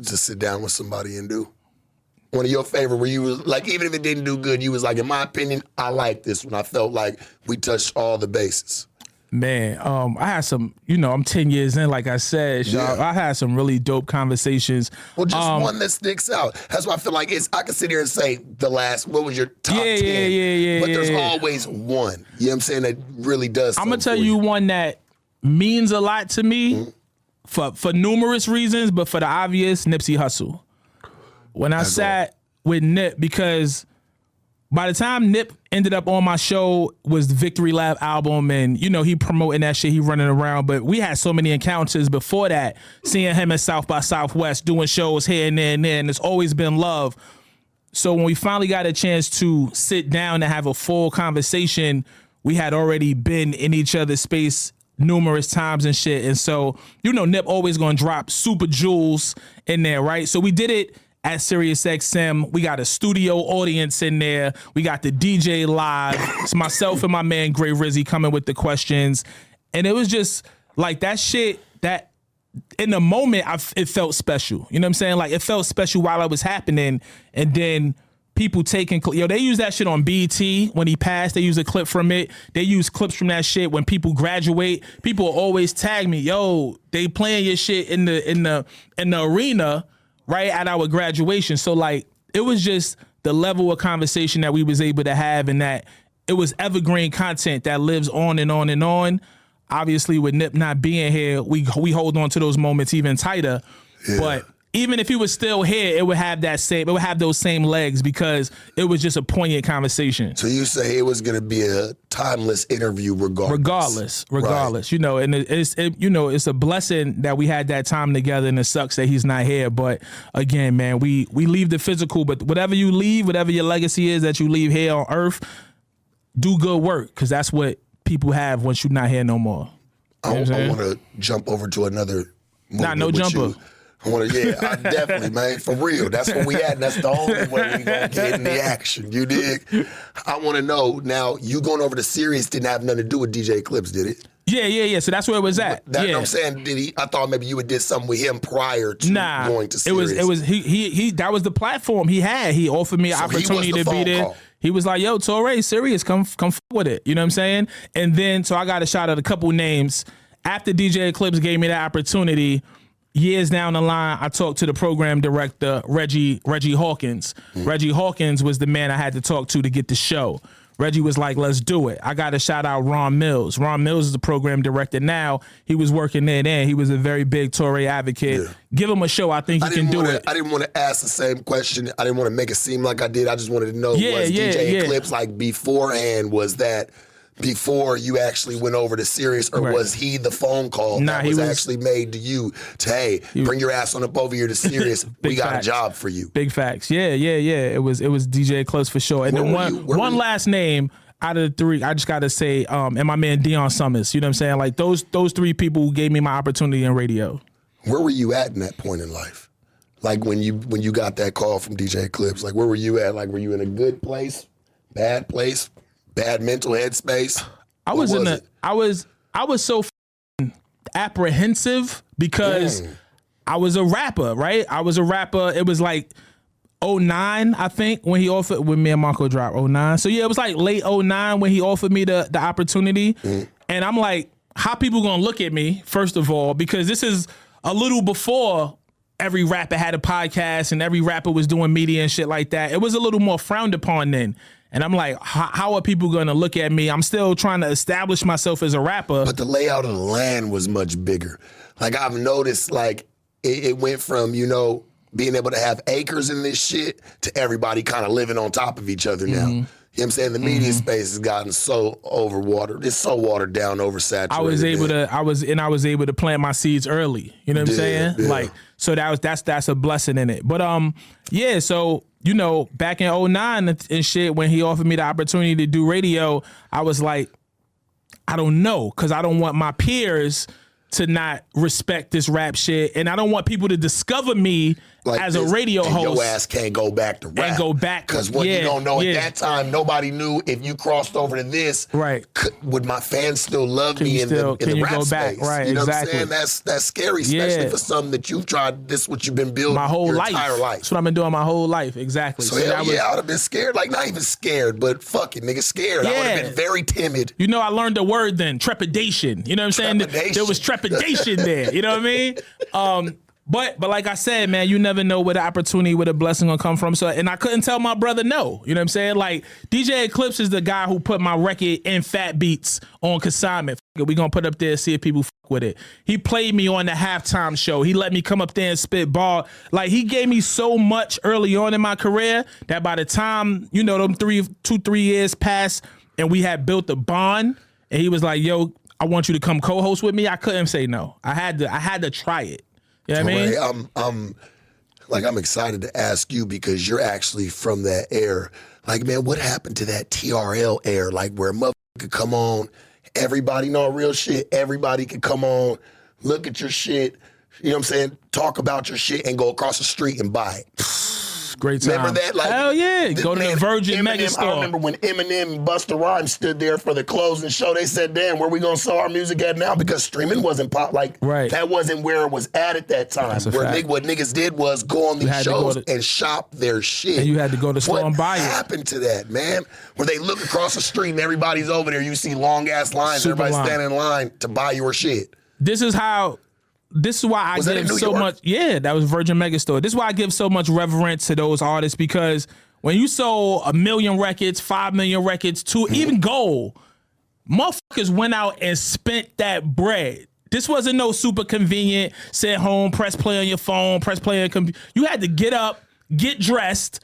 just sit down with somebody and do? One of your favorite where you was like, even if it didn't do good, you was like, in my opinion, I like this one. I felt like we touched all the bases. Man, um, I had some, you know, I'm 10 years in, like I said. Yeah. I had some really dope conversations. Well, just Um, one that sticks out. That's why I feel like it's. I can sit here and say the last. What was your top Yeah, yeah, ten? yeah, yeah, But there's yeah, yeah. always one. You know what I'm saying? That really does. I'm gonna tell you one that means a lot to me Mm-hmm. for for numerous reasons, but for the obvious, Nipsey Hussle. When I sat with Nip, because by the time Nip ended up on my show was the Victory Lap album, and you know he promoting that shit, he running around. But we had so many encounters before that, seeing him at South by Southwest doing shows here and there and there, and it's always been love. So when we finally got a chance to sit down and have a full conversation, we had already been in each other's space numerous times and shit. And so, you know, Nip always gonna drop super jewels in there, right? So we did it at Sirius XM. We got a studio audience in there. We got the DJ live. It's myself and my man Gray Rizzy coming with the questions. And it was just like that shit that in the moment, it felt special. You know what I'm saying? Like it felt special while it was happening, and then people taking yo. They use that shit on BT when he passed. They use a clip from it. They use clips from that shit when people graduate. People always tag me, yo. They playing your shit in the in the in the arena right at our graduation. So like it was just the level of conversation that we was able to have, and that it was evergreen content that lives on and on and on obviously with Nip not being here, we we hold on to those moments even tighter. But even if he was still here, it would have that same it would have those same legs because it was just a poignant conversation. So you say it was going to be a timeless interview, regardless. Regardless, regardless, you know, and it- it's it, you know it's a blessing that we had that time together, and it sucks that he's not here. But again, man, we we leave the physical, but whatever you leave, whatever your legacy is that you leave here on Earth, do good work because that's what people have once you're not here no more. I, You I'm I want to jump over to another. Not no jumper. you. I want to, yeah, I definitely, man, for real. That's where we at, and that's the only way we gonna get in the action. You dig? I want to know now. You going over to Sirius didn't have nothing to do with DJ Eclipse, did it? Yeah, yeah, yeah. So that's where it was at. That yeah. I'm saying, did he? I thought maybe you had did something with him prior to Nah, going to Sirius. it was it was he he he. That was the platform he had. He offered me an So opportunity the to be there. call. He was like, "Yo, Torae, serious, come come f- with it." You know what I'm saying? And then so I got a shot at a couple names after DJ Eclipse gave me that opportunity. Years down the line, I talked to the program director Reggie Reggie Hawkins. Mm. Reggie Hawkins was the man I had to talk to to get the show. Reggie was like, "Let's do it." I got to shout out Ron Mills. Ron Mills is the program director now. He was working there then. He was a very big Torae advocate. Give him a show. I think he I can didn't do wanna, it. I didn't want to ask the same question. I didn't want to make it seem like I did. I just wanted to know Yeah, was yeah, DJ yeah. Eclipse like beforehand? Was that before you actually went over to Sirius, or Right. was he the phone call Nah, that he was, was- actually made to you to hey, bring your ass on up over here to Sirius? we got facts. a job for you. Big facts. Yeah, yeah, yeah. It was it was DJ Close for sure. And Where then one one last name out of the three, I just gotta say, um, and my man Dion Summers. You know what I'm saying? Like those those three people who gave me my opportunity in radio. Where were you at in that point in life? Like when you when you got that call from DJ Eclipse, like where were you at? Like were you in a good place, bad place, bad mental headspace? I What was, in the? I was I was so apprehensive because I was a rapper, right? I was a rapper. It was like 09, I think, when he offered when me and Marco dropped 09. So yeah, it was like late 09 when he offered me the the opportunity. Mm. And I'm like, how people gonna look at me, first of all, because this is a little before every rapper had a podcast and every rapper was doing media and shit like that. It was a little more frowned upon then. And I'm like, how, are people gonna look at me? I'm still trying to establish myself as a rapper. But the layout of the land was much bigger. Like I've noticed, like it, it went from you know being able to have acres in this shit to everybody kind of living on top of each other now. Mm-hmm. You know what I'm saying? The media space has gotten so overwatered. It's so watered down, oversaturated. I was able man. to I was and I was able to plant my seeds early. You know what I'm saying? yeah. Like so that was that's that's a blessing in it. But um yeah, so you know, back in 09 and, shit when he offered me the opportunity to do radio, I was like I don't know cuz I don't want my peers to not respect this rap shit. And I don't want people to discover me like as a radio and host. Your ass can't go back to rap. and go back- because what yeah, you don't know yeah. at that time, nobody knew if you crossed over to this. Right. could- would my fans still love me in still- the in can the you rap go back? space? Right, You know exactly. what I'm saying? That's that's scary, especially Yeah. for something that you've tried. This what you've been building my whole your life. entire life. That's what I've been doing my whole life. Exactly. So, hell that was yeah, I would have been scared. Like not even scared, but fucking nigga, scared. I would have been very timid. You know, I learned the word then, trepidation. You know what I'm saying? There was trepidation there. You know what I mean? Um, but but like I said, man, you never know where the opportunity, where the blessing gonna come from. So and I couldn't tell my brother no. You know what I'm saying? Like DJ Eclipse is the guy who put my record in Fat Beats on consignment. We gonna put up there see if people fuck with it. He played me on the halftime show. He let me come up there and spit ball. Like he gave me so much early on in my career that by the time you know them three two three years passed and we had built a bond and he was like, "Yo, I want you to come co-host with me." I couldn't say no. I had to. I had to try it. You know what I mean? I'm, I'm like I'm excited to ask you because you're actually from that era. Like, man, what happened to that TRL era? Like where mother could come on, everybody know real shit. Everybody could come on, look at your shit. You know what I'm saying? Talk about your shit and go across the street and buy it. Great time. Remember that? Like, hell yeah. th- Go to man, the Virgin Eminem, I Megastore. remember when Eminem and Busta Rhymes stood there for the closing show. They said, "Damn, where we gonna sell our music at now?" Because streaming wasn't pop. Like, Right. that wasn't where it was at at that time. Where fact. what niggas did was go on these had to shows to- and shop their shit. And you had to go to the store and buy it. What happened to that, man? Where they look across the street and everybody's over there. You see long ass lines. Super everybody's line. standing in line to buy your shit. this is how this is why I Was give so York? much yeah that was virgin megastore this is why i give so much reverence to those artists because when you sold a million records five million records two Mm-hmm. even gold motherfuckers went out and spent that bread this wasn't no super convenient sit home press play on your phone press play on your computer you had to get up get dressed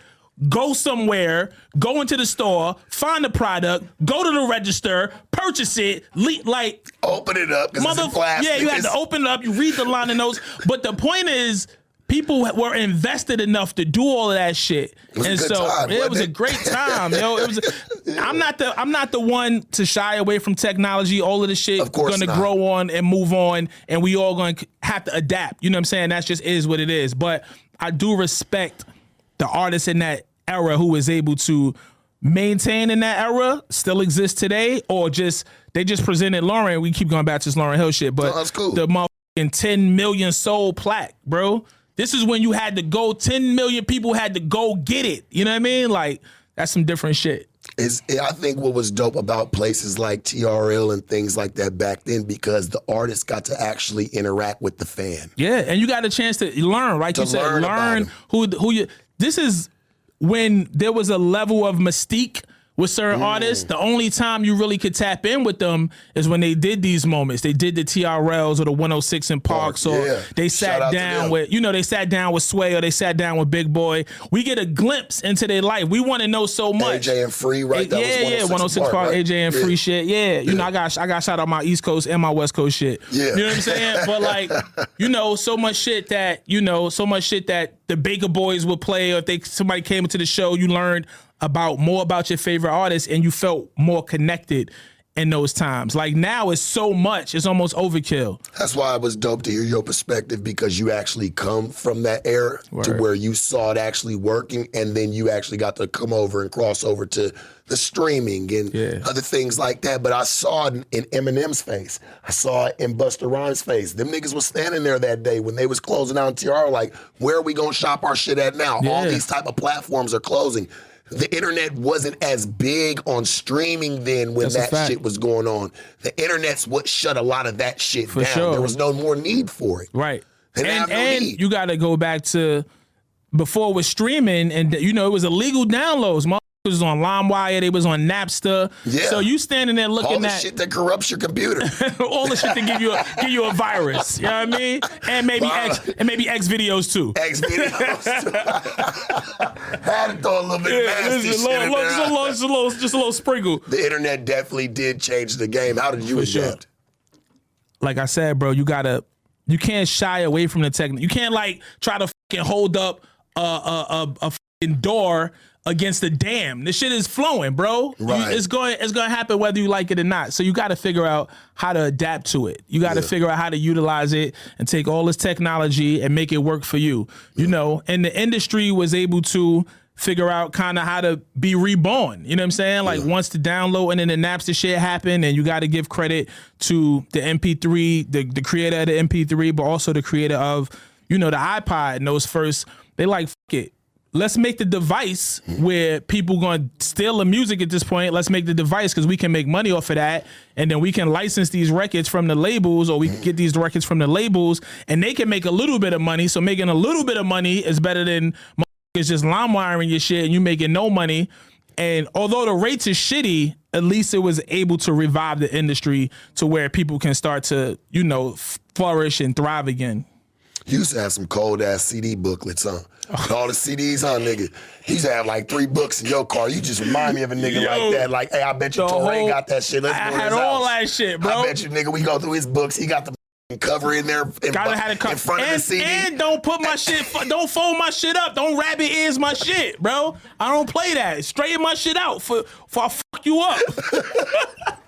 go somewhere go into the store find the product go to the register purchase it le- like Open it up Mother, yeah, you had to open it up. You read the line of notes, but the point is, people were invested enough to do all of that shit, and so time, it was a great time. yo, it was. I'm not the I'm not the one to shy away from technology. All of the shit Of course gonna not. grow on and move on, and we all gonna have to adapt. You know what I'm saying? That's just is what it is. But I do respect the artists in that era who was able to maintain in that era still exists today, or just they just presented Lauryn. We keep going back to this Lauryn Hill shit, but No, that's cool. the motherfucking 10 million soul plaque, bro. This is when you had to go, 10 million people had to go get it. You know what I mean? Like, that's some different shit. Is I think what was dope about places like TRL and things like that back then because the artists got to actually interact with the fan. Yeah, and you got a chance to learn, like you said, learn learn who who you. This is when there was a level of mystique with certain Mm. artists. The only time you really could tap in with them is when they did these moments. They did the TRLs or the 106 & Parks, or yeah. they sat down with you know they sat down with Sway or they sat down with Big Boy. We get a glimpse into their life. We want to know so much. AJ and Free, right? That yeah, yeah, 106 Park, right? AJ and Yeah. free shit. Yeah, you know, I got I got shout out my East Coast and my West Coast shit. Yeah. you know what I'm saying. But like, you know, so much shit that you know, so much shit that the Baka Boyz would play, or if they somebody came into the show, you learned about more about your favorite artist, and you felt more connected in those times. Like now, it's so much, it's almost overkill. That's why it was dope to hear your perspective because you actually come from that era to where you saw it actually working, and then you actually got to come over and cross over to the streaming and Yeah. other things like that. But I saw it in Eminem's face. I saw it in Busta Rhymes' face. Them niggas was standing there that day when they was closing down TR, like, where are we gonna shop our shit at now? All these type of platforms are closing. The internet wasn't as big on streaming then when That's that shit was going on. The internet's what shut a lot of that shit For down. sure. There was no more need for it. Right. Didn't and no and you got to go back to before it was streaming, and you know it was illegal downloads. Was on LimeWire, they was on Napster. Yeah. So you standing there looking All the at shit that corrupts your computer. all the shit that give you a, give you a virus. You know what I mean? And maybe X and maybe X videos too. X videos. Had to throw a little bit of nasty just, a shit little, in little- there. just, a little, just a little, just a little sprinkle. The internet definitely did change the game. How did you sure. adapt? Like I said, bro, you gotta, you can't shy away from the technique. You can't like try to fucking hold up a a a, a door against the dam. The shit is flowing, bro. You- Right. it's going it's going to happen whether you like it or not. So you got to figure out how to adapt to it. You got to Yeah. figure out how to utilize it and take all this technology and make it work for you. You know, and the industry was able to figure out kind of how to be reborn. You know what I'm saying? Like once the download and then the Napster shit happened, and you got to give credit to the MP3, the the creator of the MP3, but also the creator of you know the iPod and those first. They like fuck it. Let's make the device where people going to steal the music at this point. Let's make the device because we can make money off of that, and then we can license these records from the labels, or we can get these records from the labels, and they can make a little bit of money. So making a little bit of money is better than it's just lime wiring your shit and you making no money. And although the rates is shitty, at least it was able to revive the industry to where people can start to, you know, flourish and thrive again. You used to have some cold ass CD booklets, huh? All the CDs, huh, nigga? He's have like three books in your car. You just remind me of a nigga Yo. like that. Like, hey, I bet you The Torae whole- got that shit. Let's I go to had his all house. that shit, bro. I bet you, nigga, we go through his books. He got the cover in there in, Gotta have it in front of the And, CD. and don't put my shit, don't fold my shit up. Don't rabbit ears my shit, bro. I don't play that. Straighten my shit out for, for I fuck you up.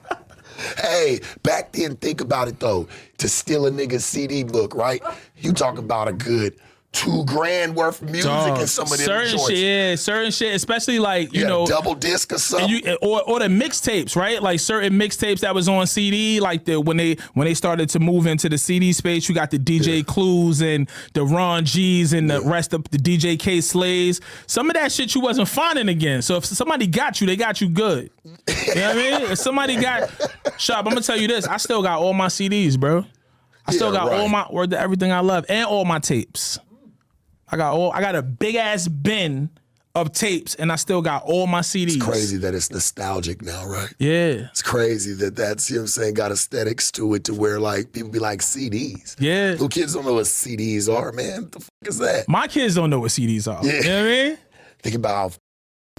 Hey, back then, think about it though. To steal a nigga's CD book, right? You talk about a good two grand worth of music Dog, in some of them certain shit, yeah, certain shit, especially like you know, double disc or something. and you or, or the mixtapes, right? Like certain mixtapes that was on CD, like the when they when they started to move into the CD space, you got the DJ Clues and the Ron G's and the rest of the DJ Kay Slays. Some of that shit you wasn't finding again. So if somebody got you, they got you good. You know what I mean? If somebody got Shop, I'm gonna tell you this. I still got all my CDs, bro. I still Yeah, got all my word to everything I love and all my tapes. I got all I got a big ass bin of tapes and I still got all my CDs. It's crazy that it's nostalgic now, right? Yeah. It's crazy that that's, you know what I'm saying, got aesthetics to it to where like people be like CDs. Yeah. Little kids don't know what CDs are, man. What the fuck is that? My kids don't know what CDs are. Yeah. You know what I mean? Think about how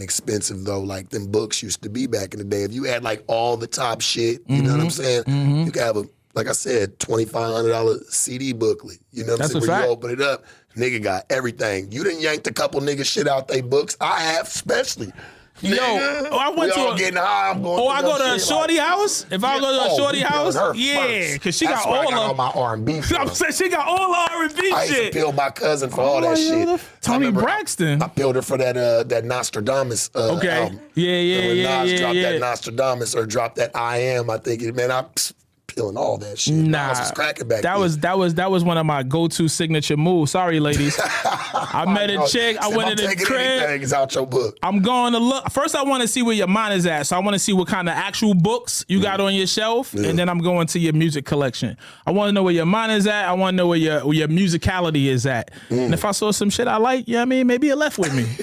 expensive though, like them books used to be back in the day. If you had like all the top shit, you know what Mm-hmm. I'm saying? You could have a, like I said, $2,500 CD booklet. You know what That's I'm saying? Where fact. you open it up, nigga got everything. You didn't yank a couple niggas shit out they books. I have, especially. Yo, oh, I went we to all a- getting high. I'm going Oh, I go to a shorty like, house. If I go to a shorty house, yeah, because she That's got where I all got all of. my R&B I'm from. saying she got all R and B I used to shit. peel my cousin for all Oh, that yeah, shit. the- I Toni remember Braxton. I, I peeled her for that uh, that Nastradamus uh, Okay. album. Yeah, yeah, And when yeah, Nas yeah, dropped yeah. that Nastradamus or dropped that I Am, I think it, man, I peeling all that shit. Nah, was cracking back that then. was that was that was one of my go-to signature moves. Sorry, ladies. I met a Oh, chick. I went in the crib. out your book. I'm going to look. First, I want to see where your mind is at. So I want to see what kind of actual books you got on your shelf, and then I'm going to your music collection. I want to know where your mind is at. I want to know where your where your musicality is at. And if I saw some shit I like, you know what I mean? Maybe it left with me.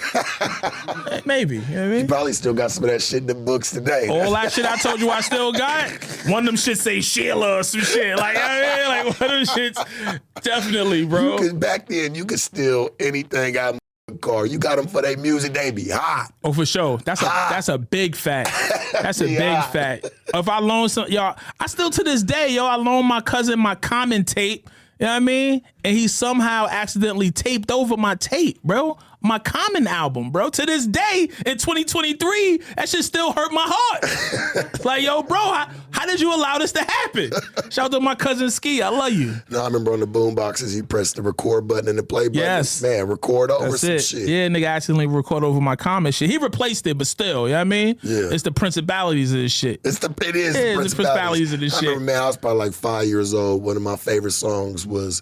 Eh, Maybe. You know I mean? Probably still got some of that shit in the books today. All that shit I told you I still got. One of them shit say Sheila or some shit. Like, I mean, like one of them shits. Definitely, bro. Because back then, you could steal anything out of the car. You got them for their music, they be hot. Oh, for sure. That's a Ah. that's a big fact. That's a Yeah. big fact. If I loan some y'all, I still to this day, yo, I loan my cousin my Common tape. You know what I mean? And he somehow accidentally taped over my tape, bro. My Common album, bro. To this day, in 2023, that shit still hurt my heart. like, yo, bro, how, how did you allow this to happen? Shout out to my cousin Ski. I love you. No, I remember on the boom boxes, he pressed the record button and the play button. Yes. Man, record over That's some it. shit. Yeah, nigga accidentally record over my Common shit. He replaced it, but still, you know what I mean? Yeah. It's the principalities of this shit. It's the it is the principalities. the principalities of this I shit. remember, man, I was probably like five years old. One of my favorite songs was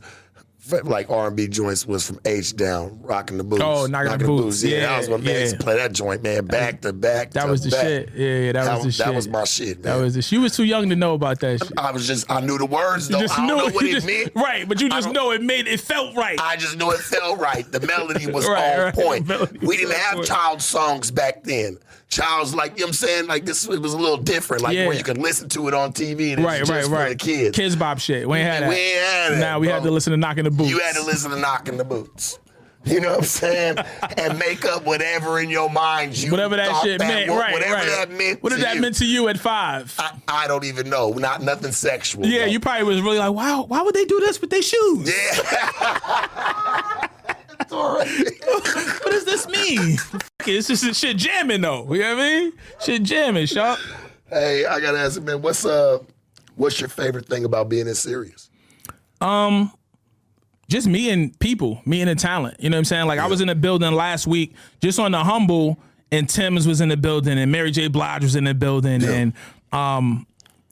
like R and B joints was from H-Town, rocking the boots. Oh, Knocking the Boots. Yeah, Yeah, that was my man. Used to play that joint, man, back to back. That was the back. shit. Yeah, yeah, that, That, was the shit. that was my shit, man. That was the shit. You was too young to know about that shit. I was just I knew the words though. You just I don't knew know what you it just- meant. Right, but you just know it made it felt right. I just knew it felt right. The melody was Right, on right. point. We didn't have point. child songs back then. Child's like, you know what I'm saying? Like this it was a little different. Like Yeah. where you could listen to it on TV and right, it's right, just for right. the kids. Kidz Bop shit. We ain't had that. We ain't had that, Now we had to listen to Knocking the Boots. You had to listen to Knocking the Boots. You know what I'm saying? and make up whatever in your mind you Whatever that shit meant, wa- right, Whatever right. that meant. what did to that you. mean to you at five? I, I don't even know. Not nothing sexual. yeah, bro. you probably was really like, wow, why would they do this with their shoes? Yeah. It's all right. What does this mean? Fuck it, it's just shit jamming though. You know what I mean? Shit jamming, Sharp. Hey, I gotta ask you, man. What's uh, what's your favorite thing about being in Sirius? Just me and people, me and the talent. You know what I'm saying? Like I was in the building last week, just on the humble, and Tems was in the building, and Mary J. Blige was in the building, and um,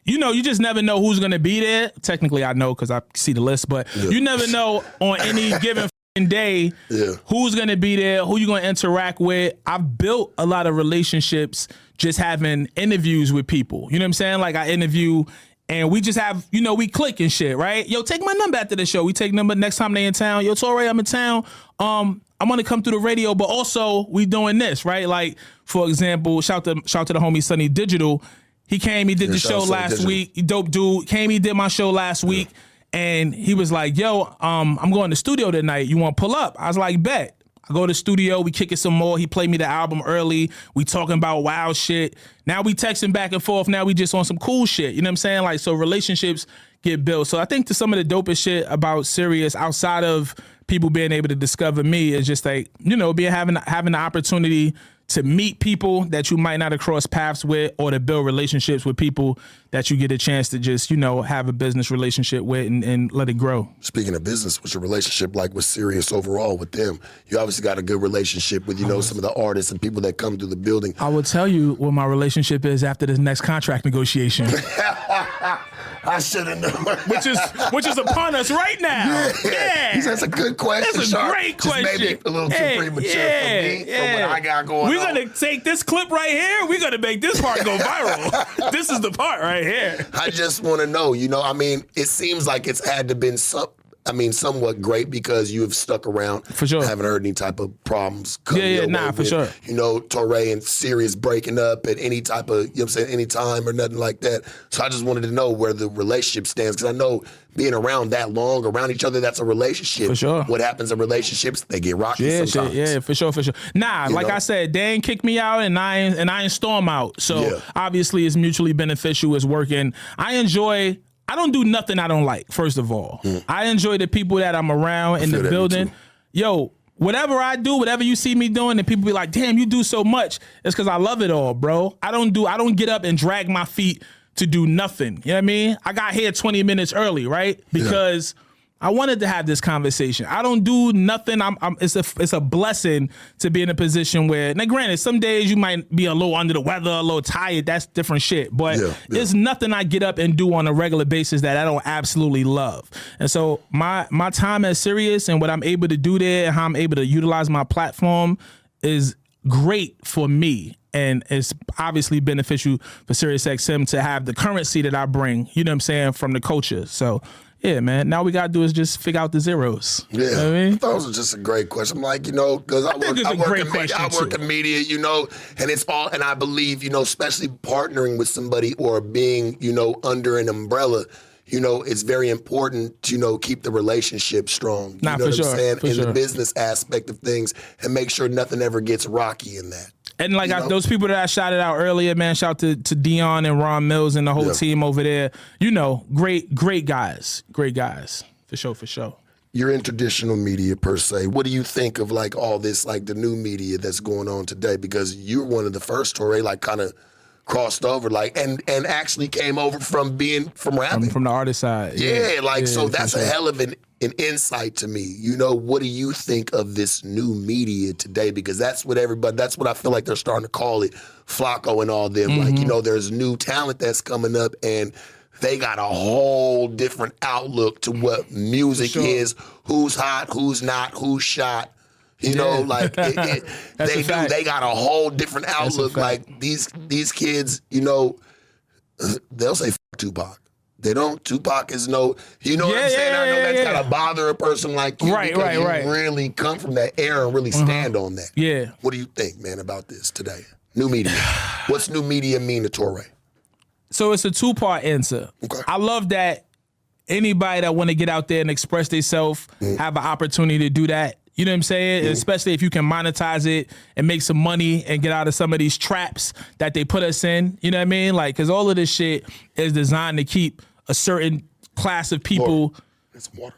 you know, you just never know who's gonna be there. Technically, I know because I see the list, but you never know on any given day Yeah. who's gonna be there, who you gonna interact with. I've built a lot of relationships just having interviews with people. You know what I'm saying? Like I interview and we just have, you know, we click and shit, right? Yo, take my number after the show. We take number next time they in town. Yo, Torae, I'm in town. Um, I'm gonna come through the radio, but also we doing this, right? Like, for example, shout to shout to the homie Sonny Digital. He came, he did the show last Digital. week. Dope dude. Came, he did my show last week. And he was like, yo, um, I'm going to studio tonight. You want to pull up? I was like, bet. I go to the studio, we kick it some more. He played me the album early. We talking about wild shit. Now we texting back and forth. Now we just on some cool shit. You know what I'm saying? Like so relationships get built. So I think to some of the dopest shit about Sirius outside of people being able to discover me is just like, you know, being having having the opportunity to meet people that you might not have crossed paths with or to build relationships with people that you get a chance to just, you know, have a business relationship with and, and let it grow. Speaking of business, what's your relationship like with Sirius overall with them? You obviously got a good relationship with you know some of the artists and people that come through the building. I will tell you what my relationship is after this next contract negotiation. I should have known. which is which is upon us right now. Yeah. That's a good question. That's a Sharp. great Just question. maybe a little too Hey, premature yeah, for me, for what I got going We're on. gonna take this clip right here. We're gonna make this part go viral. this is the part right here. I just want to know, you know, I mean, it seems like it's had to been some, I mean, somewhat great because you have stuck around. For sure. I haven't heard any type of problems. Come Yeah, yeah, nah, for with, sure. You know, Torae and Sirius breaking up at any type of, you know what I'm saying, any time or nothing like that. So I just wanted to know where the relationship stands because I know being around that long, around each other, that's a relationship. For sure. What happens in relationships, they get rocky Yeah, sometimes. shit, yeah, for sure, for sure. Nah, like know? I said, Dan kicked me out, and I and I ain't storm out. So Yeah. obviously, it's mutually beneficial. It's working. I enjoy. I don't do nothing I don't like. First of all, I enjoy the people that I'm around in the building. Yo, whatever I do, whatever you see me doing, and people be like, "Damn, you do so much." It's because I love it all, bro. I don't do. I don't get up and drag my feet to do nothing. You know what I mean? I got here 20 minutes early, right? Because I wanted to have this conversation. I don't do nothing. I'm, I'm, it's a it's a blessing to be in a position where now granted, some days you might be a little under the weather, a little tired. That's different shit. But Yeah, yeah. there's nothing I get up and do on a regular basis that I don't absolutely love. And so my my time at Sirius and what I'm able to do there and how I'm able to utilize my platform is great for me. And it's obviously beneficial for SiriusXM to have the currency that I bring, you know what I'm saying, from the culture. So yeah, man. Now we gotta do is just figure out the zeros. Yeah, You know I mean? thought it was just a great question. I'm like, you know, because I, think work, I work, in, media, I work in media, you know, and it's all, and I believe, you know, especially partnering with somebody or being, you know, under an umbrella, you know, it's very important to, you know, keep the relationship strong. You Nah, know what sure, I'm saying? in sure. the business aspect of things and make sure nothing ever gets rocky in that. And like I, those people that I shouted out earlier, man, shout to to Dion and Ron Mills and the whole Yeah. team over there. You know, great, great guys, great guys for sure, for sure. you're in traditional media per se. What do you think of like all this, like the new media that's going on today? Because you're one of the first, Torae, like kind of crossed over, like and and actually came over from being from rapping. From the artist side, yeah, like so for that's a sure. hell of an, an insight to me. You know, what do you think of this new media today? Because that's what everybody that's what I feel like they're starting to call it, Flacco and all them. Like, Mm-hmm. you know, there's new talent that's coming up and they got a whole different outlook to what music sure. is, who's hot, who's not, who's shot. You know, Yeah. like it, it, they do. fact. They got a whole different outlook. Like these these kids, you know, they'll say F Tupac. They don't. Tupac is no. You know what I'm saying? I know yeah, that's yeah, yeah. gotta bother a person like you Right, because right, you right. Uh-huh. really come from that era and really stand on that. Yeah. What do you think, man, about this today? New media. What's new media mean to Torae? So it's a two part answer. Okay. I love that anybody that want to get out there and express themselves Mm. have an opportunity to do that. You know what I'm saying? Especially if you can monetize it and make some money and get out of some of these traps that they put us in. You know what I mean? Like, cause all of this shit is designed to keep a certain class of people. It's water.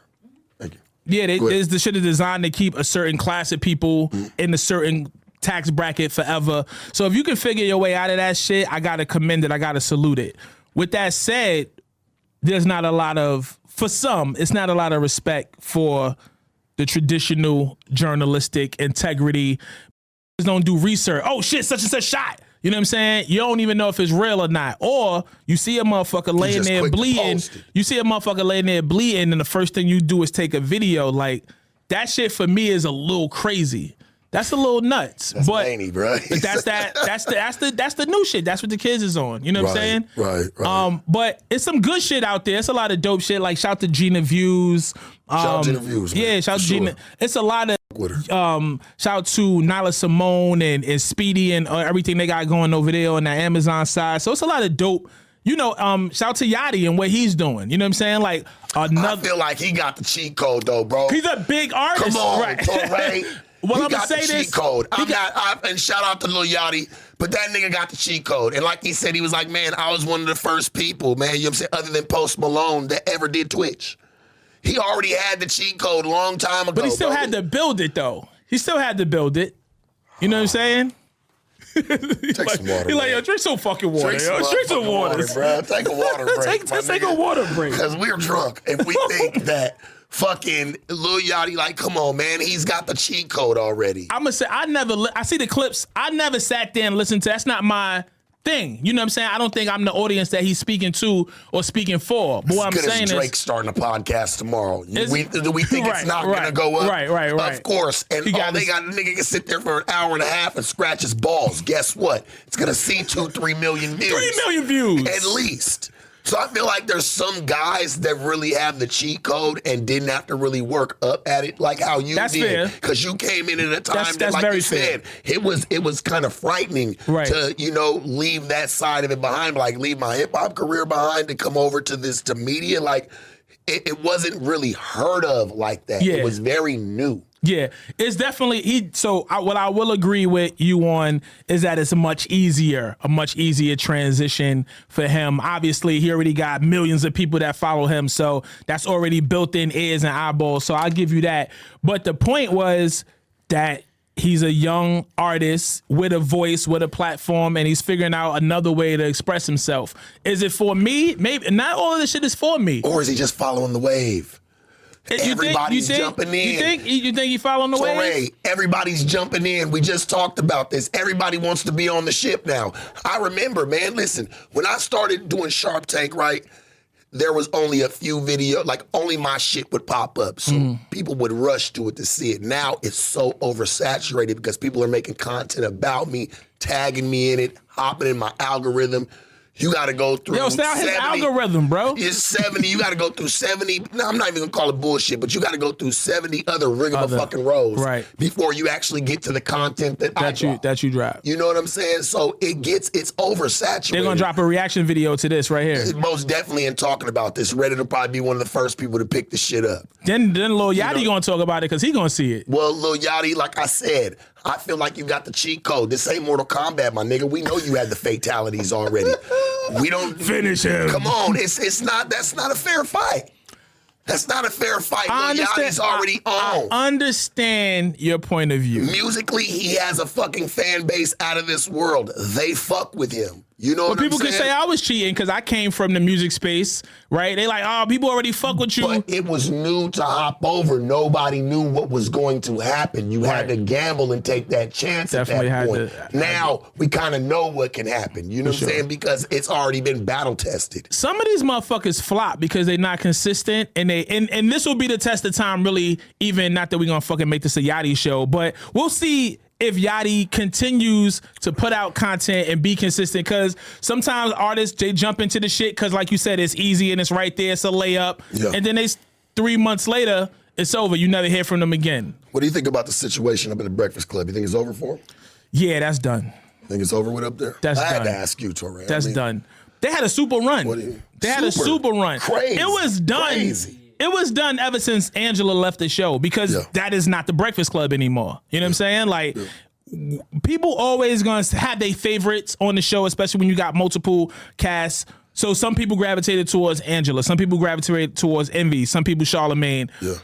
Thank you. Yeah, they, this the shit is designed to keep a certain class of people mm. in a certain tax bracket forever. So if you can figure your way out of that shit, I gotta commend it. I gotta salute it. With that said, there's not a lot of for some, it's not a lot of respect for the traditional journalistic integrity. Just don't do research. Oh shit, such and such shot. You know what I'm saying? You don't even know if it's real or not. Or you see a motherfucker laying there bleeding. You see a motherfucker laying there bleeding, and the first thing you do is take a video. Like that shit for me is a little crazy. That's a little nuts. but Laney, bro. but that's that. That's the that's the that's the new shit. That's what the kids is on. You know what I'm saying? Right, right. Um, but it's some good shit out there. It's a lot of dope shit. Like shout to Gina Views. Um, out Gina Views, man, Yeah, shout for to Gina. sure. It's a lot of um, shout out to Nyla Symone and, and Speedy and uh, everything they got going over there on the Amazon side. So it's a lot of dope. You know, um, shout out to Yachty and what he's doing. You know what I'm saying? Like I feel like he got the cheat code though, bro. He's a big artist. Come on, right? Torae. well, he I'm gonna got say the this. cheat code. I'm got- I, and shout out to Lil Yachty, but that nigga got the cheat code. And like he said, he was like, man, I was one of the first people, man, you know what I'm saying, other than Post Malone that ever did Twitch. He already had the cheat code a long time ago. But he still bro. had to build it though. He still had to build it. You know what I'm saying? Take some water. He like, yo, drink some fucking water. Drink yo. Drink some water. bro. Take a water break. take, let's take a water break. Because we're drunk and we think that fucking Lil Yachty, like, come on, man, he's got the cheat code already. I'm gonna say I never. Li- I see the clips. I never sat there and listened to. That's not my thing. You know what I'm saying? I don't think I'm the audience that he's speaking to or speaking for. But what I'm Good saying as Drake is, starting a podcast tomorrow. Is- we, do we think Right, it's not right, going to go up? right, right, right. Of course. And all they got, the nigga can sit there for an hour and a half and scratch his balls. Guess what? It's going to see two, three million views. three million views. At least. So I feel like there's some guys that really have the cheat code and didn't have to really work up at it like how you That's did. Because you came in at a time That's- that, that's like you fair. said, it was it was kind of frightening Right. to you know leave that side of it behind, like leave my hip hop career behind to come over to this to media. Like it, it wasn't really heard of like that. Yeah. It was very new. Yeah, it's definitely he. So I, what I will agree with you on is that it's a much easier, a much easier transition for him. Obviously, he already got millions of people that follow him, so that's already built in ears and eyeballs. So I'll give you that. But the point was, that he's a young artist with a voice, with a platform, and he's figuring out another way to express himself. Is it for me? Maybe not all of this shit is for me. Or is he just following the wave? You Everybody's you think, jumping in. You think you think he following the way? Everybody's jumping in. We just talked about this. Everybody wants to be on the ship now. I remember, man, listen, when I started doing Sharp Tank, right, there was only a few video, like only my shit would pop up. So Mm. people would rush to it to see it. Now it's so oversaturated because people are making content about me, tagging me in it, hopping in my algorithm. You got to go through. Yo, stay out his 70 algorithm, bro. It's 70. You got to go through 70. No, I'm not even going to call it bullshit, but you got to go through 70 other ring of fucking rows right. before you actually get to the content that, I That you drop. that you drop. You know what I'm saying? So it gets, it's oversaturated. They're gonna drop a reaction video to this right here. Most definitely in talking about this. Reddit will probably be one of the first people to pick the shit up. Then then Lil Yachty know- gonna talk about it because he gonna see it. Well, Lil Yachty, like I said, I feel like you got the cheat code. This ain't Mortal Kombat, my nigga. We know you had the fatalities already. We don't Finish him. Come on, it's it's not that's not a fair fight. That's not a fair fight. I. Yachty's already I, on. I understand your point of view. Musically, he has a fucking fan base out of this world. They fuck with him. You know what But people I'm can saying? say I was cheating because I came from the music space, right? They like, oh, people already fuck with you. But it was new to hop over. Nobody knew what was going to happen. You had to gamble and take that chance Definitely at had that point. to- now we kind of know what can happen. You know what. I'm saying? Because it's already been battle tested. Some of these motherfuckers flop because they're not consistent, and they and, and this will be the test of time. Really, even not that we're gonna fucking make this a Yachty show, but we'll see if Yachty continues to put out content and be consistent. Because sometimes artists they jump into the shit because, like you said, it's easy and it's right there, it's a layup, Yeah. and then they three months later it's over. You never hear from them again. What do you think about the situation up at the Breakfast Club? You think it's over for him? Yeah, that's done. Think it's over with up there? That's I had done. to ask you, Torae. I That's mean, done. They had a super run. What do you- they had a Super. super run. Crazy. It was done. Crazy. It was done ever since Angela left the show because Yeah. that is not the Breakfast Club anymore. You know what I'm saying? Like w- people always gonna have their favorites on the show, especially when you got multiple casts. So some people gravitated towards Angela, some people gravitated towards Envy, some people Charlemagne Yeah.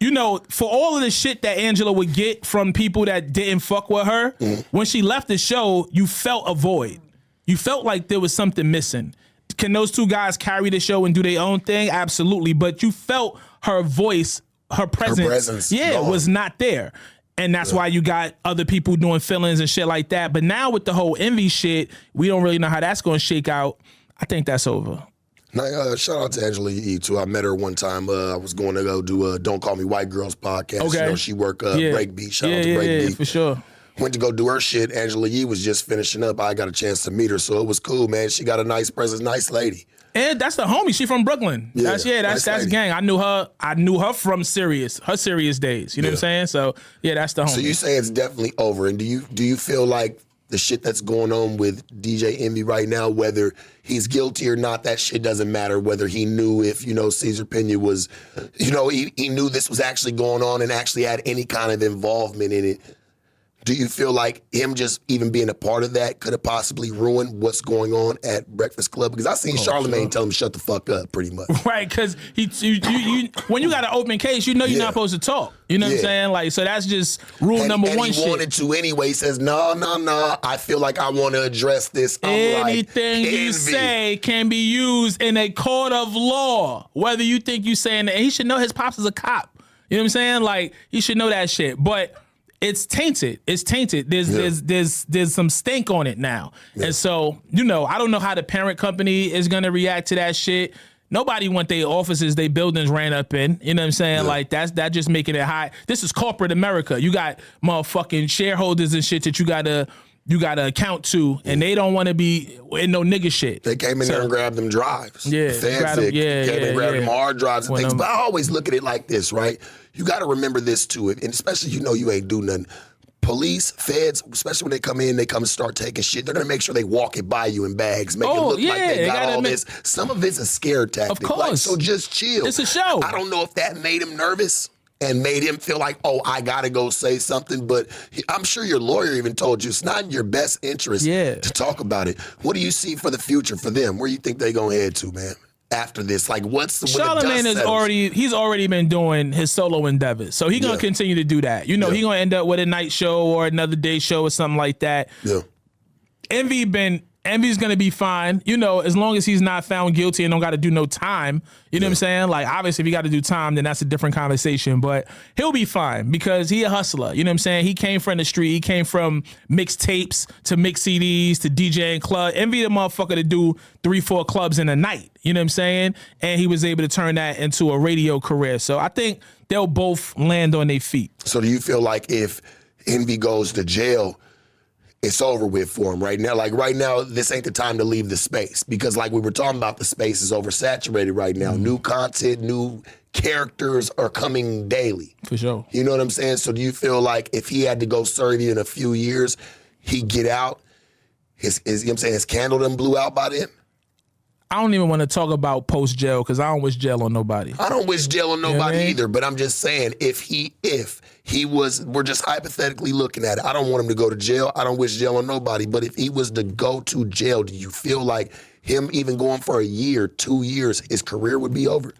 you know, for all of the shit that Angela would get from people that didn't fuck with her, mm-hmm. when she left the show, you felt a void. You felt like there was something missing. Can those two guys carry the show and do their own thing? Absolutely. But you felt her voice, her presence, presence yeah, gone. was not there. And that's why you got other people doing feelings and shit like that. But now with the whole envy shit, we don't really know how that's going to shake out. I think that's over. Now, uh, shout out to Angela Yee too. I met her one time. Uh, I was going to go do a "Don't Call Me White Girls" podcast. Okay. You know, she work uh, Yeah. Breakbeat. Shout yeah, out to yeah, Breakbeat. yeah, for sure. Went to go do her shit. Angela Yee was just finishing up. I got a chance to meet her, so it was cool, man. She got a nice presence, nice lady. And that's the homie. She from Brooklyn. Yeah, that's yeah. That's nice that's lady. gang. I knew her. I knew her from Sirius. Her Sirius days. You know what I'm saying? So yeah, that's the homie. So you say it's definitely over, and do you do you feel like the shit that's going on with DJ Envy right now, whether he's guilty or not, that shit doesn't matter. Whether he knew if you know Cesar Pina was, you know, he, he knew this was actually going on and actually had any kind of involvement in it. Do you feel like him just even being a part of that could have possibly ruined what's going on at Breakfast Club? Because I seen oh, Charlemagne tell him shut the fuck up, pretty much. right? Because he, you, you, you, when you got an open case, you know you're Yeah. not supposed to talk. You know what I'm saying? Like, so that's just rule And, number and one. he shit. wanted to anyway. He says, no, no, no. I feel like I want to address this. I'm like, Anything you envy. say can be used in a court of law. Whether you think you saying that, he should know his pops is a cop. You know what I'm saying? Like he should know that shit. But it's tainted. It's tainted. There's there's there's there's some stink on it now. And so, you know, I don't know how the parent company is gonna react to that shit. Nobody want their offices, their buildings ran up in. You know what I'm saying? Like that's that just making it high. This is corporate America. You got motherfucking shareholders and shit that you gotta you gotta account to, and they don't want to be in no nigga shit. They came in So- there and grabbed them drives. Yeah, The feds grabbed 'em- yeah, came yeah, and grabbed yeah. them hard drives and When, things. but I always look at it like this, right? You got to remember this too, and especially you know you ain't do nothing. Police, feds, especially when they come in, they come and start taking shit. They're gonna make sure they walk it by you in bags, make it Oh, look like yeah, they they got all make- this. Some of it's a scare tactic. Of course. so just chill. It's a show. I don't know if that made him nervous and made him feel like, oh, I gotta go say something. But he- I'm sure your lawyer even told you it's not in your best interest Yeah. to talk about it. What do you see for the future for them? Where do you think they gonna head to, man? after this? Like, what's the when the Charlemagne is settles? already he's already been doing his solo endeavors, so he gonna Yeah. continue to do that. You know, he Yeah. gonna end up with a night show or another day show or something like that. Yeah. Envy been Envy's gonna be fine. You know, as long as he's not found guilty and don't got to do no time. You know what I'm saying? Like, obviously, if he got to do time, then that's a different conversation. But he'll be fine because he a hustler. You know what I'm saying? He came from the street. He came from mixtapes to mix CDs to DJing club. Envy the motherfucker to do three, four clubs in a night. You know what I'm saying? And he was able to turn that into a radio career. So I think they'll both land on their feet. So do you feel like if Envy goes to jail, it's over with for him right now? Like right now, this ain't the time to leave the space because, like we were talking about, the space is oversaturated right now. Mm-hmm. New content, new characters are coming daily. For sure. You know what I'm saying? So do you feel like if he had to go serve you in a few years, he'd get out? His, his you know what I'm saying his candle done blew out by then. I don't even want to talk about post jail because I don't wish jail on nobody. I don't wish jail on nobody I mean? either, but I'm just saying if he if he was we're just hypothetically looking at it. I don't want him to go to jail. I don't wish jail on nobody, but if he was to go to jail, do you feel like him even going for a year, 2 years, his career would be over?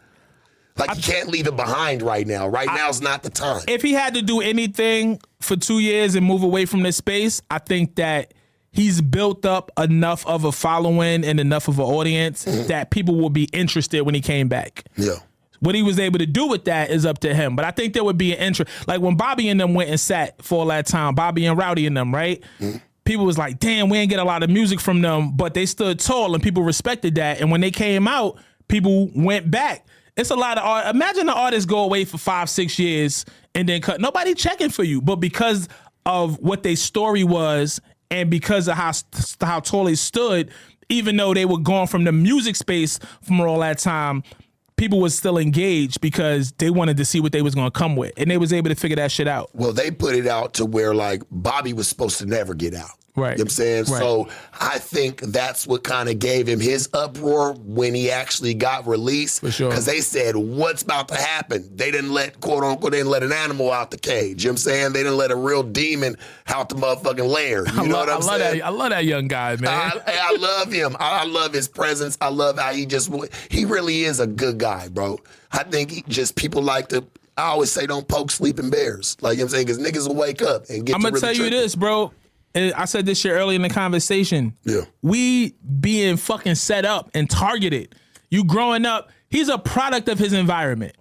Like he can't leave it behind right now. Right now's not the time. if he had to do anything for two years and move away from this space, I think that he's built up enough of a following and enough of an audience mm-hmm. that people will be interested when he came back. yeah. What he was able to do with that is up to him. But I think there would be an interest. Like when Bobby and them went and sat for all that time, Bobby and Rowdy and them, right? Mm-hmm. People was like, damn, we ain't get a lot of music from them, but they stood tall and people respected that. And when they came out, people went back. It's a lot of art. Imagine the artists go away for five, six years and then cut. Nobody checking for you. But because of what their story was and because of how how tall they stood, even though they were gone from the music space from all that time, people was still engaged because they wanted to see what they was gonna come with, and they was able to figure that shit out. Well, they put it out to where like Bobby was supposed to never get out. Right. You know what I'm saying? Right. So I think that's what kind of gave him his uproar when he actually got released. For sure. Because they said, what's about to happen? They didn't let, quote unquote, they didn't let an animal out the cage. You know what I'm saying? They didn't let a real demon out the motherfucking lair. You I know love, what I'm I love saying? that. I love that young guy, man. I, I love him. I, I love his presence. I love how he just he really is a good guy, bro. I think he just people like to. I always say don't poke sleeping bears. Like you know what I'm saying, because niggas will wake up and get. I'm gonna really tell you this, bro. And I said this shit early in the conversation. Yeah. We being fucking set up and targeted. You growing up, he's a product of his environment.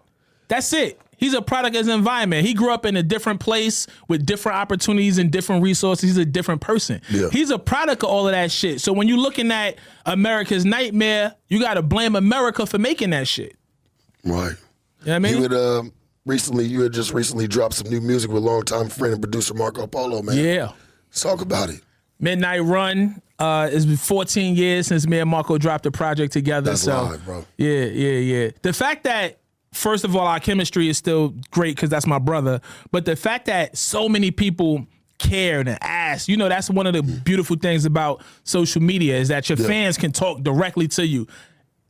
That's it. He's a product of his environment. He grew up in a different place with different opportunities and different resources. He's a different person. Yeah. He's a product of all of that shit. So when you're looking at America's nightmare, you gotta blame America for making that shit. Right. You know what I mean? You had um, recently, you had just recently dropped some new music with longtime friend and producer Marco Polo, man. yeah. Let's talk about it. Midnight Run. Uh, it's been 14 years since me and Marco dropped a project together. That's so live, bro. yeah, yeah, yeah. The fact that first of all our chemistry is still great because that's my brother, but the fact that so many people cared and asked, you know, that's one of the beautiful things about social media is that your fans can talk directly to you.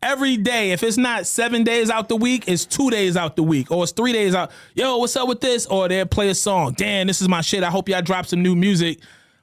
Every day, if it's not seven days out the week, it's two days out the week, or it's three days out. Yo, what's up with this? Or they'll play a song. Damn, this is my shit. I hope y'all drop some new music.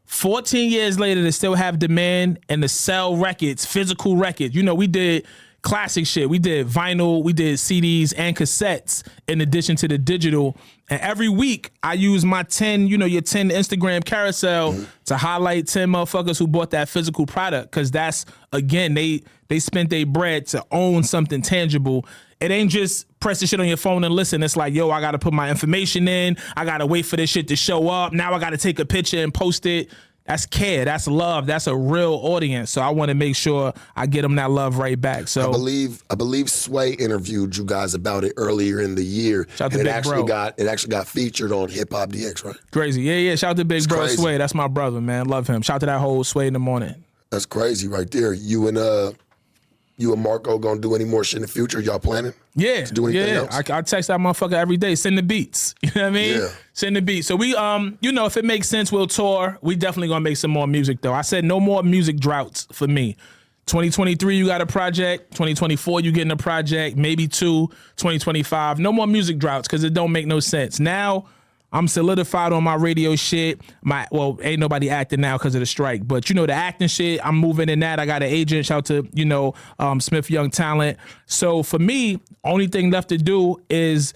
14 years later, they still have demand and to sell records, physical records. You know, we did classic shit. We did vinyl, we did CDs and cassettes in addition to the digital. And every week I use my 10, you know, your 10 Instagram carousel mm-hmm. to highlight 10 motherfuckers who bought that physical product. Cause that's again, they they spent their bread to own something tangible. It ain't just press the shit on your phone and listen. It's like, yo, I gotta put my information in. I gotta wait for this shit to show up. Now I gotta take a picture and post it. That's care. That's love. That's a real audience. So I want to make sure I get them that love right back. So I believe I believe Sway interviewed you guys about it earlier in the year, Shout out to and it actually Bro. got it actually got featured on Hip Hop DX, right? crazy. Yeah, yeah. Shout out to Big Bro crazy. Sway. That's my brother, man. Love him. Shout out to that whole Sway in the morning. That's crazy, right there. You and uh, you and Marco gonna do any more shit in the future? Y'all planning? Yeah, To do anything yeah. else? I, I text that motherfucker every day. Send the beats. You know what I mean? Yeah. Send the beats. So we, um, you know, if it makes sense, we'll tour. We definitely gonna make some more music though. I said no more music droughts for me. 2023, you got a project. 2024, you getting a project. Maybe two. 2025, no more music droughts because it don't make no sense. Now, I'm solidified on my radio shit. My well, ain't nobody acting now because of the strike, but you know the acting shit. I'm moving in that. I got an agent. Shout to you know um, Smith Young Talent. So for me, only thing left to do is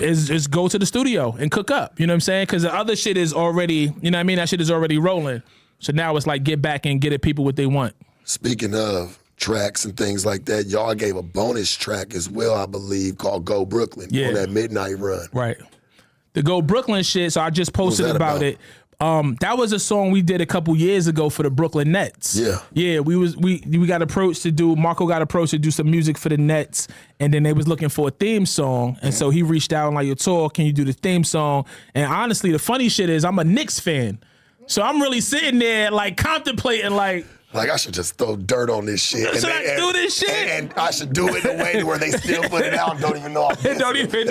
is just go to the studio and cook up. You know what I'm saying? Because the other shit is already, you know what I mean? That shit is already rolling. So now it's like get back and get it people what they want. Speaking of tracks and things like that, y'all gave a bonus track as well, I believe, called Go Brooklyn Yeah. on that midnight run. Right. The Go Brooklyn shit. So I just posted about, about? it. Um, that was a song we did a couple years ago for the Brooklyn Nets. Yeah. yeah. We was we we got approached to do. Marco got approached to do some music for the Nets, and then they was looking for a theme song, and so he reached out and like, "Yo, tour, can you do the theme song?" And honestly, the funny shit is, I'm a Knicks fan, so I'm really sitting there like contemplating like. Like I should just throw dirt on this shit. Should I do this shit? And, and I should do it in a way where they still put it out and don't even know. I'm don't even.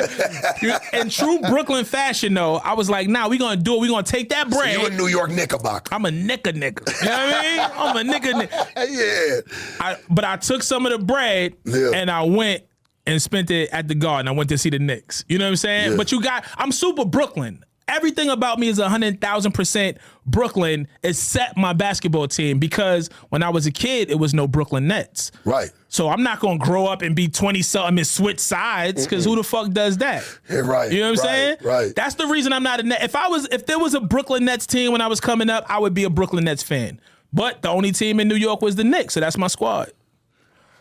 In true Brooklyn fashion, though, I was like, "Nah, we gonna do it. We gonna take that bread." You a New York Knickerbocker. I'm a nigga nigga. You know what I mean? I'm a nigga nigga. yeah. I, but I took some of the bread Yeah. and I went and spent it at the garden. I went to see the Knicks. You know what I'm saying? Yeah. But you got, I'm super Brooklyn. Everything about me is 100,000% Brooklyn except my basketball team because when I was a kid, it was no Brooklyn Nets. Right. So I'm not gonna grow up and be 20 something and switch sides because who the fuck does that? Yeah, right. You know what I'm saying? Right. That's the reason I'm not a Net. If I was, if there was a Brooklyn Nets team when I was coming up, I would be a Brooklyn Nets fan. But the only team in New York was the Knicks, so that's my squad.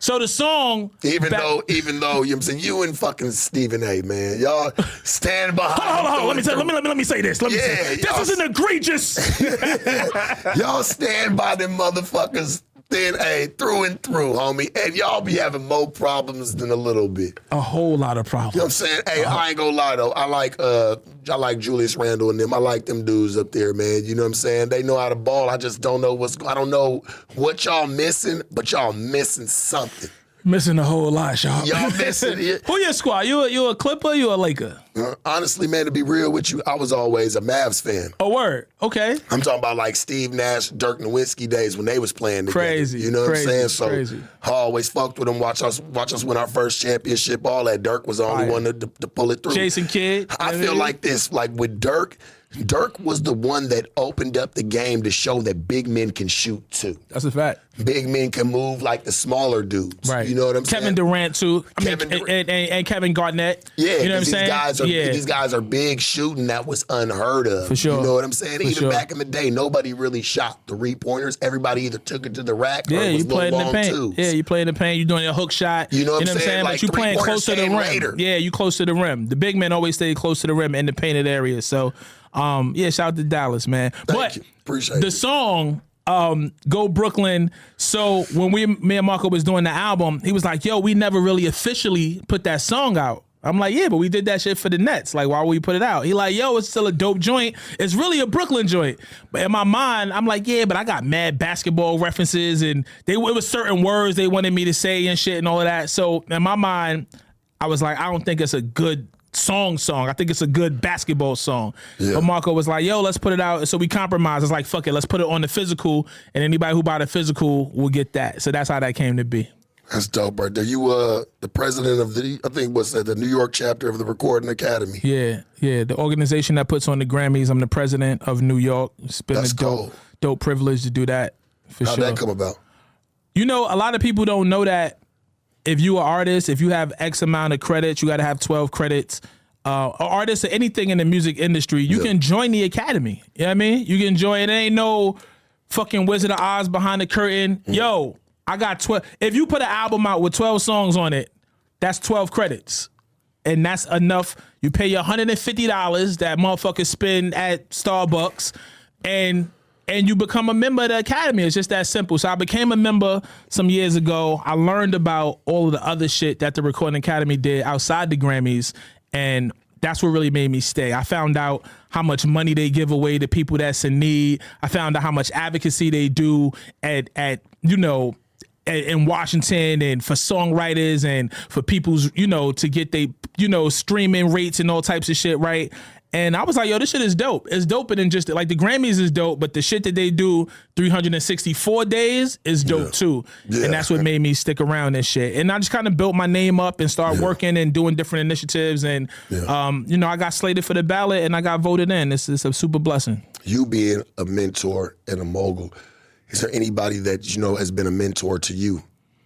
So the song, even back- though, even though you know I'm saying, you and fucking Stephen A. Man, y'all stand behind. Hold on, hold on. Let me, tell, let me let me let me say this. Let me Yeah, say this is an egregious. Y'all stand by them motherfuckers thin A through and through, homie. And y'all be having more problems than a little bit. a whole lot of problems. You know what I'm saying? Hey, I ain't gonna lie though. I like uh I like Julius Randle and them. I like them dudes up there, man. You know what I'm saying? They know how to ball. I just don't know what's I don't know what y'all missing, but y'all missing something. Missing a whole lot, y'all. Y'all missing it. Who your squad? You a, you a Clipper? You a Laker? Uh, Honestly, man, to be real with you, I was always a Mavs fan. A word. Okay. I'm talking about like Steve Nash, Dirk Nowitzki days when they was playing together. Crazy, You know what crazy, I'm saying? So crazy. I always fucked with them. Watch us, watch us win our first championship. All that. Dirk was the only Fire. one to, to, to pull it through. Jason Kidd. I you know what feel like this, like with Dirk. Dirk was the one that opened up the game to show that big men can shoot too. that's a fact. Big men can move like the smaller dudes. Right. You know what I'm Kevin saying? Kevin Durant too. I Kevin mean, Durant. and, and, and Kevin Garnett. Yeah, you know what I'm saying. these guys are yeah. these guys are big shooting. That was unheard of. For sure. You know what I'm saying? Even sure. back in the day, nobody really shot three pointers. Everybody either took it to the rack Yeah, it was you play in little the long paint. twos. Yeah, you play in the paint. You doing your hook shot. You know what I'm saying? But Like you playing three-pointers close to the rim. later. Yeah, you close to the rim. The big men always stay close to the rim in the painted area. So, um, yeah, shout out to Dallas, man. but you. Appreciate the it. song. Um, go Brooklyn. So when we, me and Marco was doing the album, he was like, "Yo, we never really officially put that song out." I'm like, "Yeah, but we did that shit for the Nets. Like, why would we put it out?" He like, "Yo, it's still a dope joint. It's really a Brooklyn joint." But in my mind, I'm like, "Yeah, but I got mad basketball references, and they it was certain words they wanted me to say and shit and all of that." So in my mind, I was like, "I don't think it's a good." Song, song. I think it's a good basketball song. Yeah. But Marco was like, "Yo, let's put it out." So we compromised. It's like, "Fuck it, let's put it on the physical, and anybody who bought a physical will get that." So that's how that came to be. That's dope, right there. You uh the president of the I think what's that, the New York chapter of the Recording Academy. Yeah, yeah. The organization that puts on the Grammys. I'm the president of New York. It's been That's a dope, cold. dope privilege to do that for How'd sure. that come about? You know, a lot of people don't know that if you are an artist, if you have X amount of credits, you got to have 12 credits. Uh, or artists or anything in the music industry, you can join the academy. You know what I mean? You can join. It ain't no fucking Wizard of Oz behind the curtain. Yo, I got 12. If you put an album out with 12 songs on it, that's 12 credits. And that's enough. You pay your $150 that motherfuckers spend at Starbucks and and you become a member of the academy. It's just that simple. So I became a member some years ago. I learned about all of the other shit that the Recording Academy did outside the Grammys, and that's what really made me stay. I found out how much money they give away to people that's in need. I found out how much advocacy they do at at you know in Washington and for songwriters and for people's, you know, to get they, you know, streaming rates and all types of shit, right? And I was like, yo, this shit is dope. It's doper than just like the Grammys is dope, but the shit that they do 364 days is dope too. Yeah. And that's what made me stick around and shit. And I just kind of built my name up and started working and doing different initiatives. And um, you know, I got slated for the ballot and I got voted in. It's, it's a super blessing. You being a mentor and a mogul, is there anybody that you know has been a mentor to you,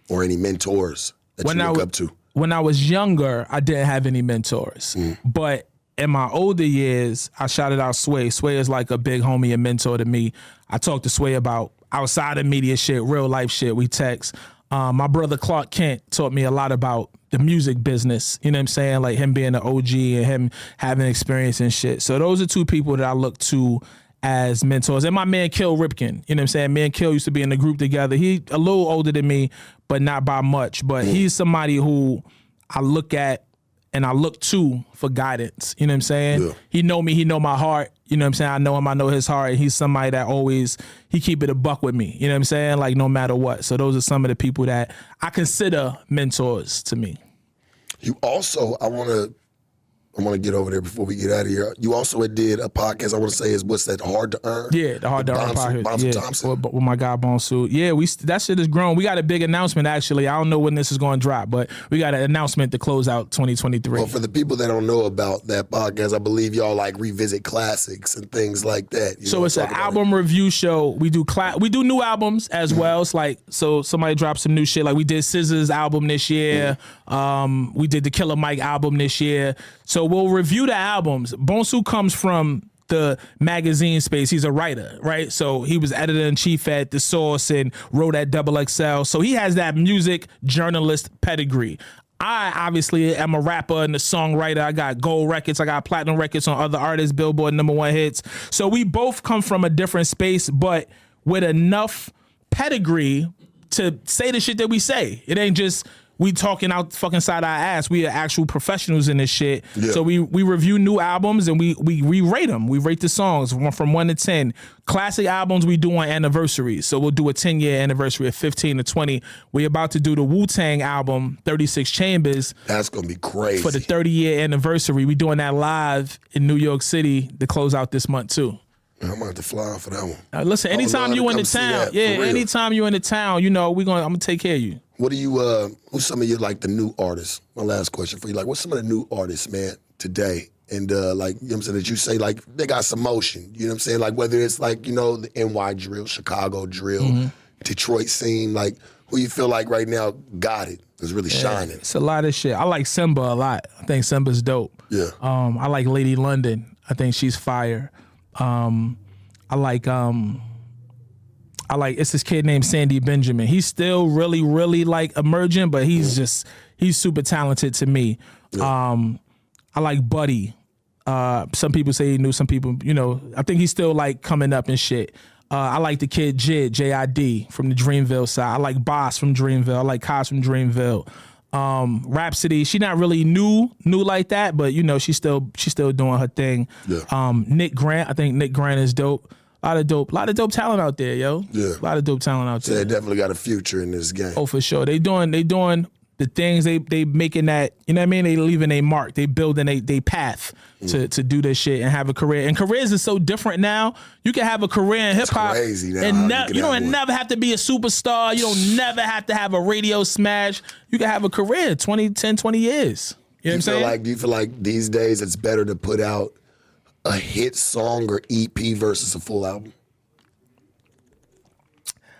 or any mentors that When you look up to? when I was younger, I didn't have any mentors. But in my older years, I shouted out Sway. Sway is like a big homie and mentor to me. I talk to Sway about outside of media shit, real life shit. We text. Um, my brother Clark Kent taught me a lot about the music business. You know what I'm saying? Like him being an OG and him having experience and shit. So those are two people that I look to as mentors. And my man Kill Ripkin, you know what I'm saying? Me and Kill used to be in the group together. He a little older than me, but not by much. But he's somebody who I look at and I look to for guidance. You know what I'm saying? Yeah. He know me, he know my heart. You know what I'm saying? I know him, I know his heart. And he's somebody that always he keep it a buck with me. You know what I'm saying? Like no matter what. So those are some of the people that I consider mentors to me. You also, I want to, I want to get over there before we get out of here. You also did a podcast. I want to say is what's that? Hard to earn. Yeah, the hard to earn podcast. Bonsu Yeah, Thompson. with, with my guy Bonsu. Yeah, we that shit is grown. We got a big announcement actually. I don't know when this is going to drop, but we got an announcement to close out 2023. Well, for the people that don't know about that podcast, I believe y'all like revisit classics and things like that. You So know, it's an album review show. We do cla- we do new albums as Mm-hmm. well. It's like so somebody drops some new shit. Like we did SZA's album this year. Mm-hmm. Um, we did the Killer Mike album this year. So we'll review the albums. Bonsu comes from the magazine space. He's a writer, right? So he was editor in chief at The Source and wrote at Double XL. So he has that music journalist pedigree. I obviously am a rapper and a songwriter. I got gold records, I got platinum records on other artists, Billboard number one hits. So we both come from a different space, but with enough pedigree to say the shit that we say. It ain't just we talking out the fucking side our ass. We are actual professionals in this shit. Yeah. So we we review new albums and we we we rate them. We rate the songs from, from one to ten. Classic albums we do on anniversaries. So we'll do a ten year anniversary of fifteen to twenty. We're about to do the Wu Tang album, Thirty Six Chambers, That's gonna be crazy. for the thirty year anniversary. We doing that live in New York City to close out this month too. I'm gonna fly for that one. Listen, anytime you to in the town, yeah, anytime you in the town, you know we gonna I'm gonna take care of you. What do you? uh Who's some of your like the new artists? My last question for you. Like, what's some of the new artists, man, today? And uh like you know what I'm saying that you say like they got some motion. You know what I'm saying? Like whether it's like you know the NY drill, Chicago drill, Mm-hmm. Detroit scene. Like who you feel like right now got it? Is really shining. It's a lot of shit. I like Symba a lot. I think Symba's dope. Yeah. Um, I like Lady London. I think she's fire. Um, I like um, I like it's this kid named Sandy Benjamin. He's still really, really like emerging, but he's just he's super talented to me. Um, I like Buddy. Uh, some people say he knew. Some people, you know, I think he's still like coming up and shit. Uh, I like the kid Jid J I D from the Dreamville side. I like Bas from Dreamville. I like Cozz from Dreamville. Um, Rapsody, she not really new, new like that, but you know, she's still she's still doing her thing. Yeah. Um, Nick Grant, I think Nick Grant is dope. A lot of dope, a lot of dope talent out there, yo. Yeah. A lot of dope talent out They there. They definitely got a future in this game. Oh, for sure. They doing they doing the things they they making that you know what I mean. They leaving a mark. They building a they path to mm. to do this shit and have a career. And careers is so different now. You can have a career in hip hop crazy now how and you ne- can you, don't one. never have to be a superstar. You don't never have to have a radio smash. You can have a career 20, 10, 20 years. You know what I'm feel saying? like do you feel like these days it's better to put out a hit song or EP versus a full album?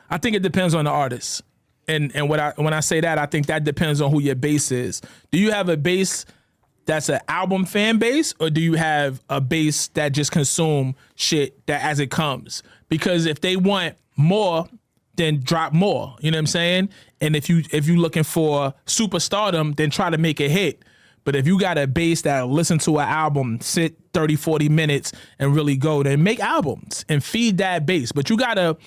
I think it depends on the artist. And and what I when I say that, I think that depends on who your base is. Do you have a base that's an album fan base, or do you have a base that just consume shit that as it comes? Because if they want more, then drop more. You know what I'm saying? And if you if you looking for superstardom, then try to make a hit. But if you got a base that listen to an album, sit 30, 40 minutes and really go, then make albums and feed that base. But you gotta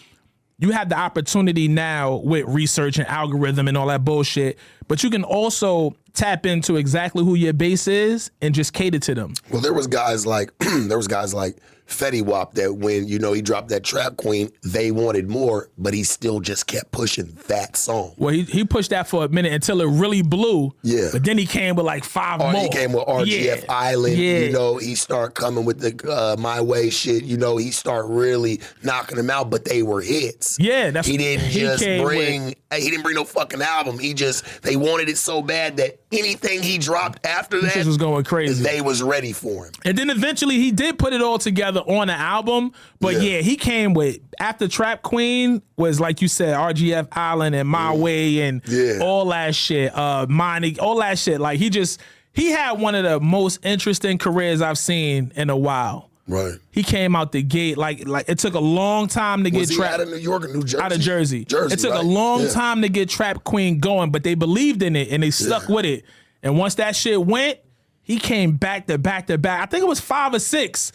you have the opportunity now with research and algorithm and all that bullshit, but you can also tap into exactly who your base is and just cater to them. Well, there was guys like there was guys like Fetty Wap that when you know he dropped that Trap Queen, they wanted more, but he still just kept pushing that song. Well, he, he pushed that for a minute until it really blew. Yeah. But then he came with like five Or more. he came with RGF Yeah. Island. Yeah. You know, he start coming with the uh, My Way shit. You know, he start really knocking them out, but they were hits. Yeah, that's he didn't he just bring. with- He didn't bring no fucking album. He just they wanted it so bad that anything he dropped after that, This was going crazy. they was ready for him. And then eventually he did put it all together on the album. But Yeah. yeah, he came with after Trap Queen was like you said, RGF Island and My Way and Yeah. all that shit. Uh Money, all that shit. Like he just he had one of the most interesting careers I've seen in a while. Right. He came out the gate like like it took a long time to Was get he Trap out of New York or New Jersey? out of Jersey. Jersey. It took right? a long Yeah. time to get Trap Queen going, but they believed in it and they stuck with it. And once that shit went, he came back to back to back. I think it was five or six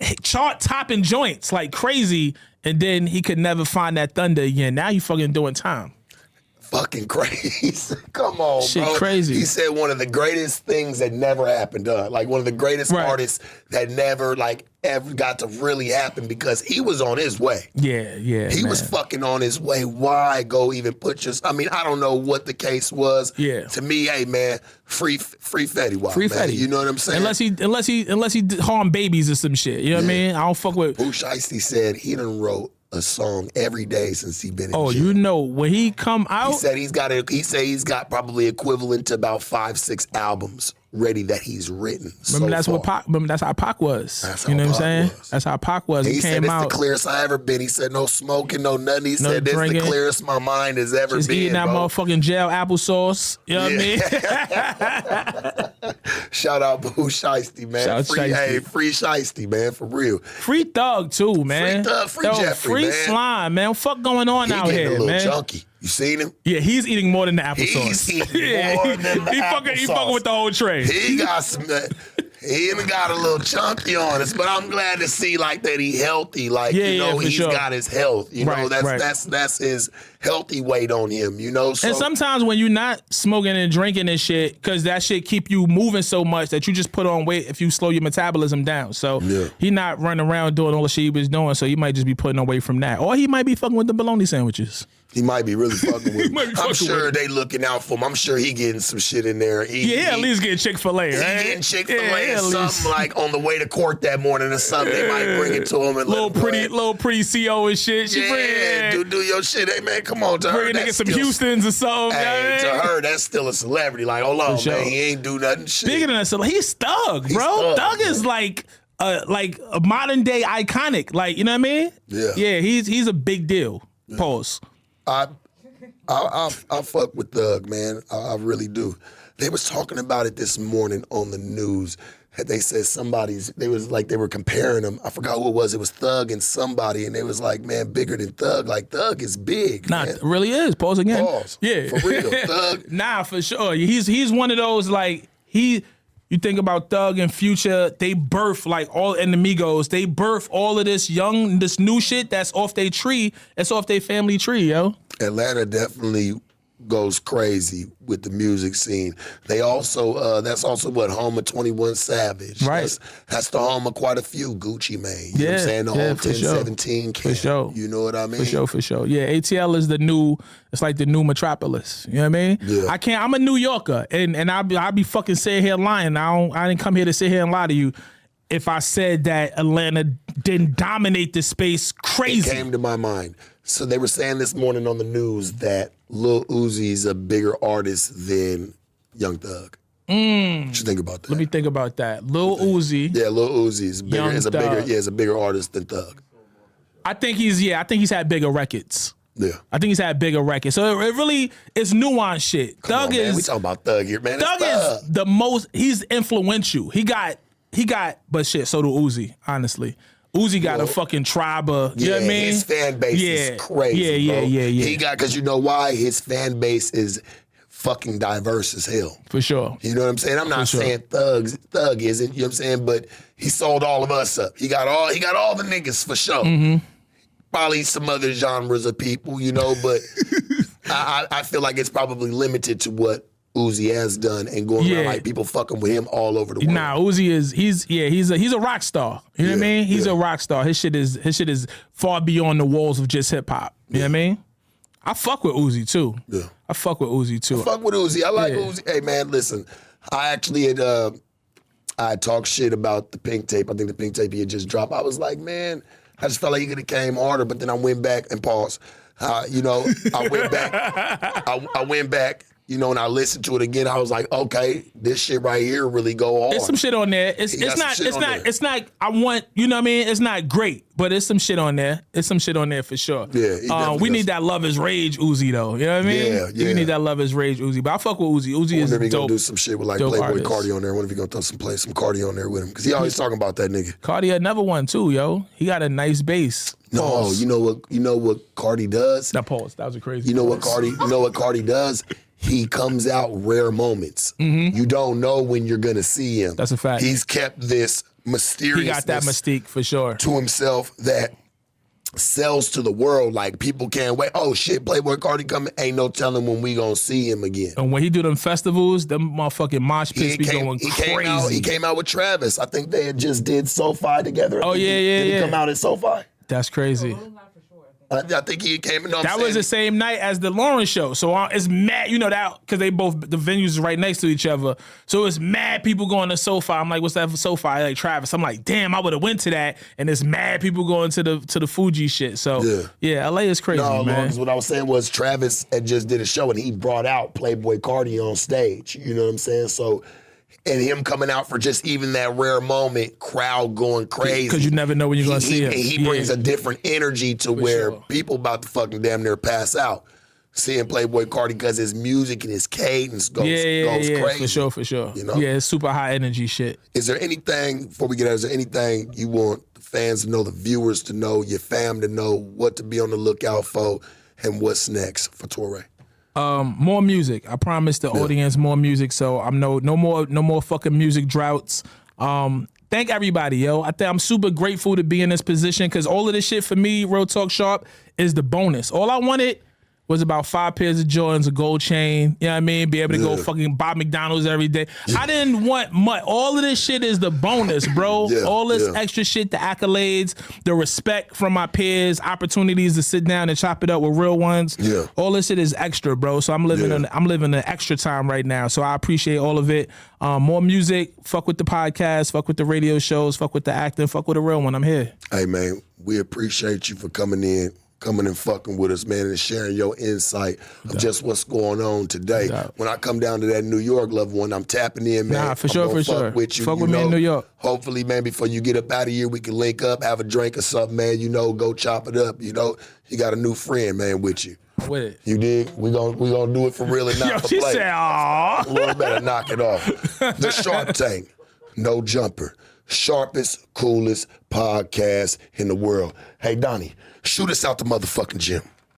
eh, chart topping joints like crazy. And then he could never find that thunder again. Now he fucking doing time. Fucking crazy. Come on, Shit bro. crazy. He said one of the greatest things that never happened. Like one of the greatest Right. artists that never like ever got to really happen because he was on his way. Yeah, yeah. He man. was fucking on his way. Why go even put your? I mean, I don't know what the case was. Yeah. To me, hey man, free free Fetty Wap. free man. Fetty. You know what I'm saying? Unless he unless he unless he did harm babies or some shit. You know what I mean? I don't fuck with Pooh Shiesty said he done wrote a song every day since he been in Oh, jail. you know, when he come out, He said he's got a, he said he's got probably equivalent to about five six albums ready that he's written. Remember so that's far. what Pac. Remember that's how Pac was. That's you know how what I'm saying? was. That's how Pac was. He, He said it's out the clearest I ever been. He said no smoking, no nothing. He No said this drinking. the clearest my mind has ever just been. eating that bro. motherfucking jail applesauce. You know what I mean? Shout out Pooh Shiesty, man. Shout free, Shiesty. hey, free Shiesty, man, for real. free Thug too, man. Free Thug, free Yo, Jeffrey, free man. slime, man. What fuck going on He out getting a here, little man? junky. You seen him? Yeah, he's eating more than the applesauce. He's eating yeah, more he, than the he fucking he fucking with the whole tray. He got some. uh, He even got a little chunky on us, but I'm glad to see like that he healthy. Like Yeah, you know, for he's sure. got his health. You know, that's right. that's that's his healthy weight on him. You know, so And sometimes when you're not smoking and drinking and shit, because that shit keep you moving so much that you just put on weight if you slow your metabolism down. So Yeah. he not running around doing all the shit he was doing. So he might just be putting on weight from that, or he might be fucking with the bologna sandwiches. He might be really fucking with. him. I'm sure they looking out for him. I'm sure he getting some shit in there. He, Yeah, at least get Chick Fil A, He getting Chick Fil A Yeah, or something least. like on the way to court that morning or something. They might bring it to him and little pretty, play. little pretty CO and shit. She Yeah, bring, do do your shit. Hey man, come on to her. bring a nigga some still- Houston's or something. Hey, you know what I to her, that's still a celebrity. Like, hold on, sure. man, he ain't do nothing. Shit. Bigger than us, so he's Thug, bro. Thug, Thug is like. Uh, like a modern day iconic, like you know what I mean? Yeah. yeah. He's he's a big deal. Pause. I, I, I, I fuck with Thug, man. I, I really do. They was talking about it this morning on the news. They said somebody's. They was like they were comparing them. I forgot who it was. It was Thug and somebody, and they was like, man, bigger than Thug. Like Thug is big. Nah, man. it really is. Pause again. Pause. Yeah, For real. Thug. nah, for sure. He's he's one of those like he. You think about Thug and Future, they birth like all the they birth all of this young, this new shit that's off their tree. It's off their family tree, yo. Atlanta definitely goes crazy with the music scene. They also uh, that's also what home of Twenty One Savage. Right. That's, that's the home of quite a few Gucci Mane. You know what Yeah, I'm saying? The yeah, whole for 10, sure. 17 camp. sure. You know what I mean? For sure, for sure. Yeah, ATL is the new. It's like the new metropolis. You know what I mean? Yeah. I can't. I'm a New Yorker, and and I be I be fucking sitting here lying. I don't. I didn't come here to sit here and lie to you. If I said that Atlanta didn't dominate the space crazy, Came to my mind. So they were saying this morning on the news that Lil Uzi's a bigger artist than Young Thug. Mm. What you think about that? let me think about that. Lil Uzi. yeah, Lil Uzi is bigger. Young Is a bigger. Thug. Yeah, is a bigger artist than Thug. I think he's yeah. I think he's had bigger records. Yeah. I think he's had bigger records. So it, it really is nuanced shit. Come Thug on, man. is We talking about Thug here, man. Thug Thug. is the most. He's influential. He got. He got. But shit. So do Uzi. Honestly, Uzi got a fucking tribe of. You know what I mean? His fan base Yeah. is crazy. Yeah, yeah, bro. yeah, yeah. He got because you know why his fan base is fucking diverse as hell. For sure. You know what I'm saying? I'm not sure. saying thugs thug isn't, you know what I'm saying? But he sold all of us up. He got all he got all the niggas for sure. Mm-hmm. Probably some other genres of people, you know, but I I feel like it's probably limited to what Uzi has done and going Yeah. around like people fucking with him all over the world. Nah, Uzi is he's yeah he's a he's a rock star. You know what I mean? He's yeah. a rock star. His shit is his shit is far beyond the walls of just hip hop. You know what I mean? I fuck with Uzi too. Yeah. I fuck with Uzi too. Fuck with Uzi. I like. Uzi. Hey man, listen. I actually had uh I talked shit about the pink tape. I think the pink tape he had just dropped. I was like, man, I just felt like he could have came harder, but then I went back and paused. Uh, you know, I went back. I, I went back, you know, and I listened to it again. I was like, okay, this shit right here really go on. There's some shit on there. It's it's not it's not there. it's not I want you know what I mean? It's not great, but it's some shit on there. It's some shit on there for sure. Yeah, Uh, we does. need that love is rage Uzi though. You know what I mean? Yeah, yeah. We need that love is rage Uzi. But I fuck with Uzi. Uzi I is he gonna do some shit with like Playboy artist. Carti on there. I wonder if he gonna throw some play some Carti on there with him because he always talking about that nigga. Carti another one too, yo. He got a nice bass. No, Pause. you know what? You know what Carti does? That pause. That was a crazy. You know what. Carti? You know what Carti does? He comes out rare moments. Mm-hmm. You don't know when you're gonna see him. That's a fact. He's kept this mysterious. He got that mystique for sure. to himself that sells to the world. Like people can't wait. Oh shit, Playboi Carti coming. Ain't no telling when we gonna see him again. And when he do them festivals, them motherfucking mosh pits He be came, going he crazy. came out. He came out with Travis. I think they had just did SoFi together. Oh, think yeah, he, yeah, did he come out at SoFi? That's crazy. I, I think he came. No, I'm That was the same night as the Lauryn show. So uh, it's mad, you know that because they both the venues is right next to each other. So it's mad people going to SoFi. I'm like, what's that for SoFi? Like Travis. I'm like, damn, I would have went to that. And it's mad people going to the to the Fugees shit. So Yeah. yeah, LA is crazy, No, man. What I was saying was Travis had just did a show and he brought out Playboi Carti on stage. You know what I'm saying? So, and him coming out for just even that rare moment, crowd going crazy. Because you never know when you're gonna see him. He, he Yeah. brings a different energy to where sure. people about to fucking damn near pass out. Seeing Playboi Carti because his music and his cadence goes, Yeah, yeah, goes yeah, crazy. for sure, for sure. You know? Yeah, it's super high energy shit. Is there anything before we get out? Is there anything you want the fans to know, the viewers to know, your fam to know, what to be on the lookout for, and what's next for Torae? more music. I promise the audience more music. So I'm no no more no more fucking music droughts. Um, thank everybody, yo. I think I'm super grateful to be in this position because all of this shit for me, Real Talk Sharp, is the bonus. All I wanted was about five pairs of Jordans, a gold chain. You know what I mean? Be able to go fucking buy McDonald's every day. I didn't want much. All of this shit is the bonus, bro. Yeah, all this yeah. extra shit, the accolades, the respect from my peers, opportunities to sit down and chop it up with real ones. Yeah. All this shit is extra, bro. So I'm living Yeah. in I'm living an extra time right now. So I appreciate all of it. Um, more music, fuck with the podcast, fuck with the radio shows, fuck with the acting, fuck with the real one. I'm here. Hey man, we appreciate you for coming in, coming and fucking with us, man, and sharing your insight of just what's going on today. When I come down to that New York level, when I'm tapping in, man, Nah, for I'm sure, for fuck sure. With you, Fuck you with me in. New York. Hopefully, man, before you get up out of here, we can link up, have a drink or something, man. You know, go chop it up. You know, you got a new friend, man, with you. With it. You dig? We gon' we gonna do it for real and not Yo, for she play. said, "Aw." Lord better knock it off. The Shark Tank, no jumper, sharpest, coolest podcast in the world. Hey Donnie, shoot us out the motherfucking gym.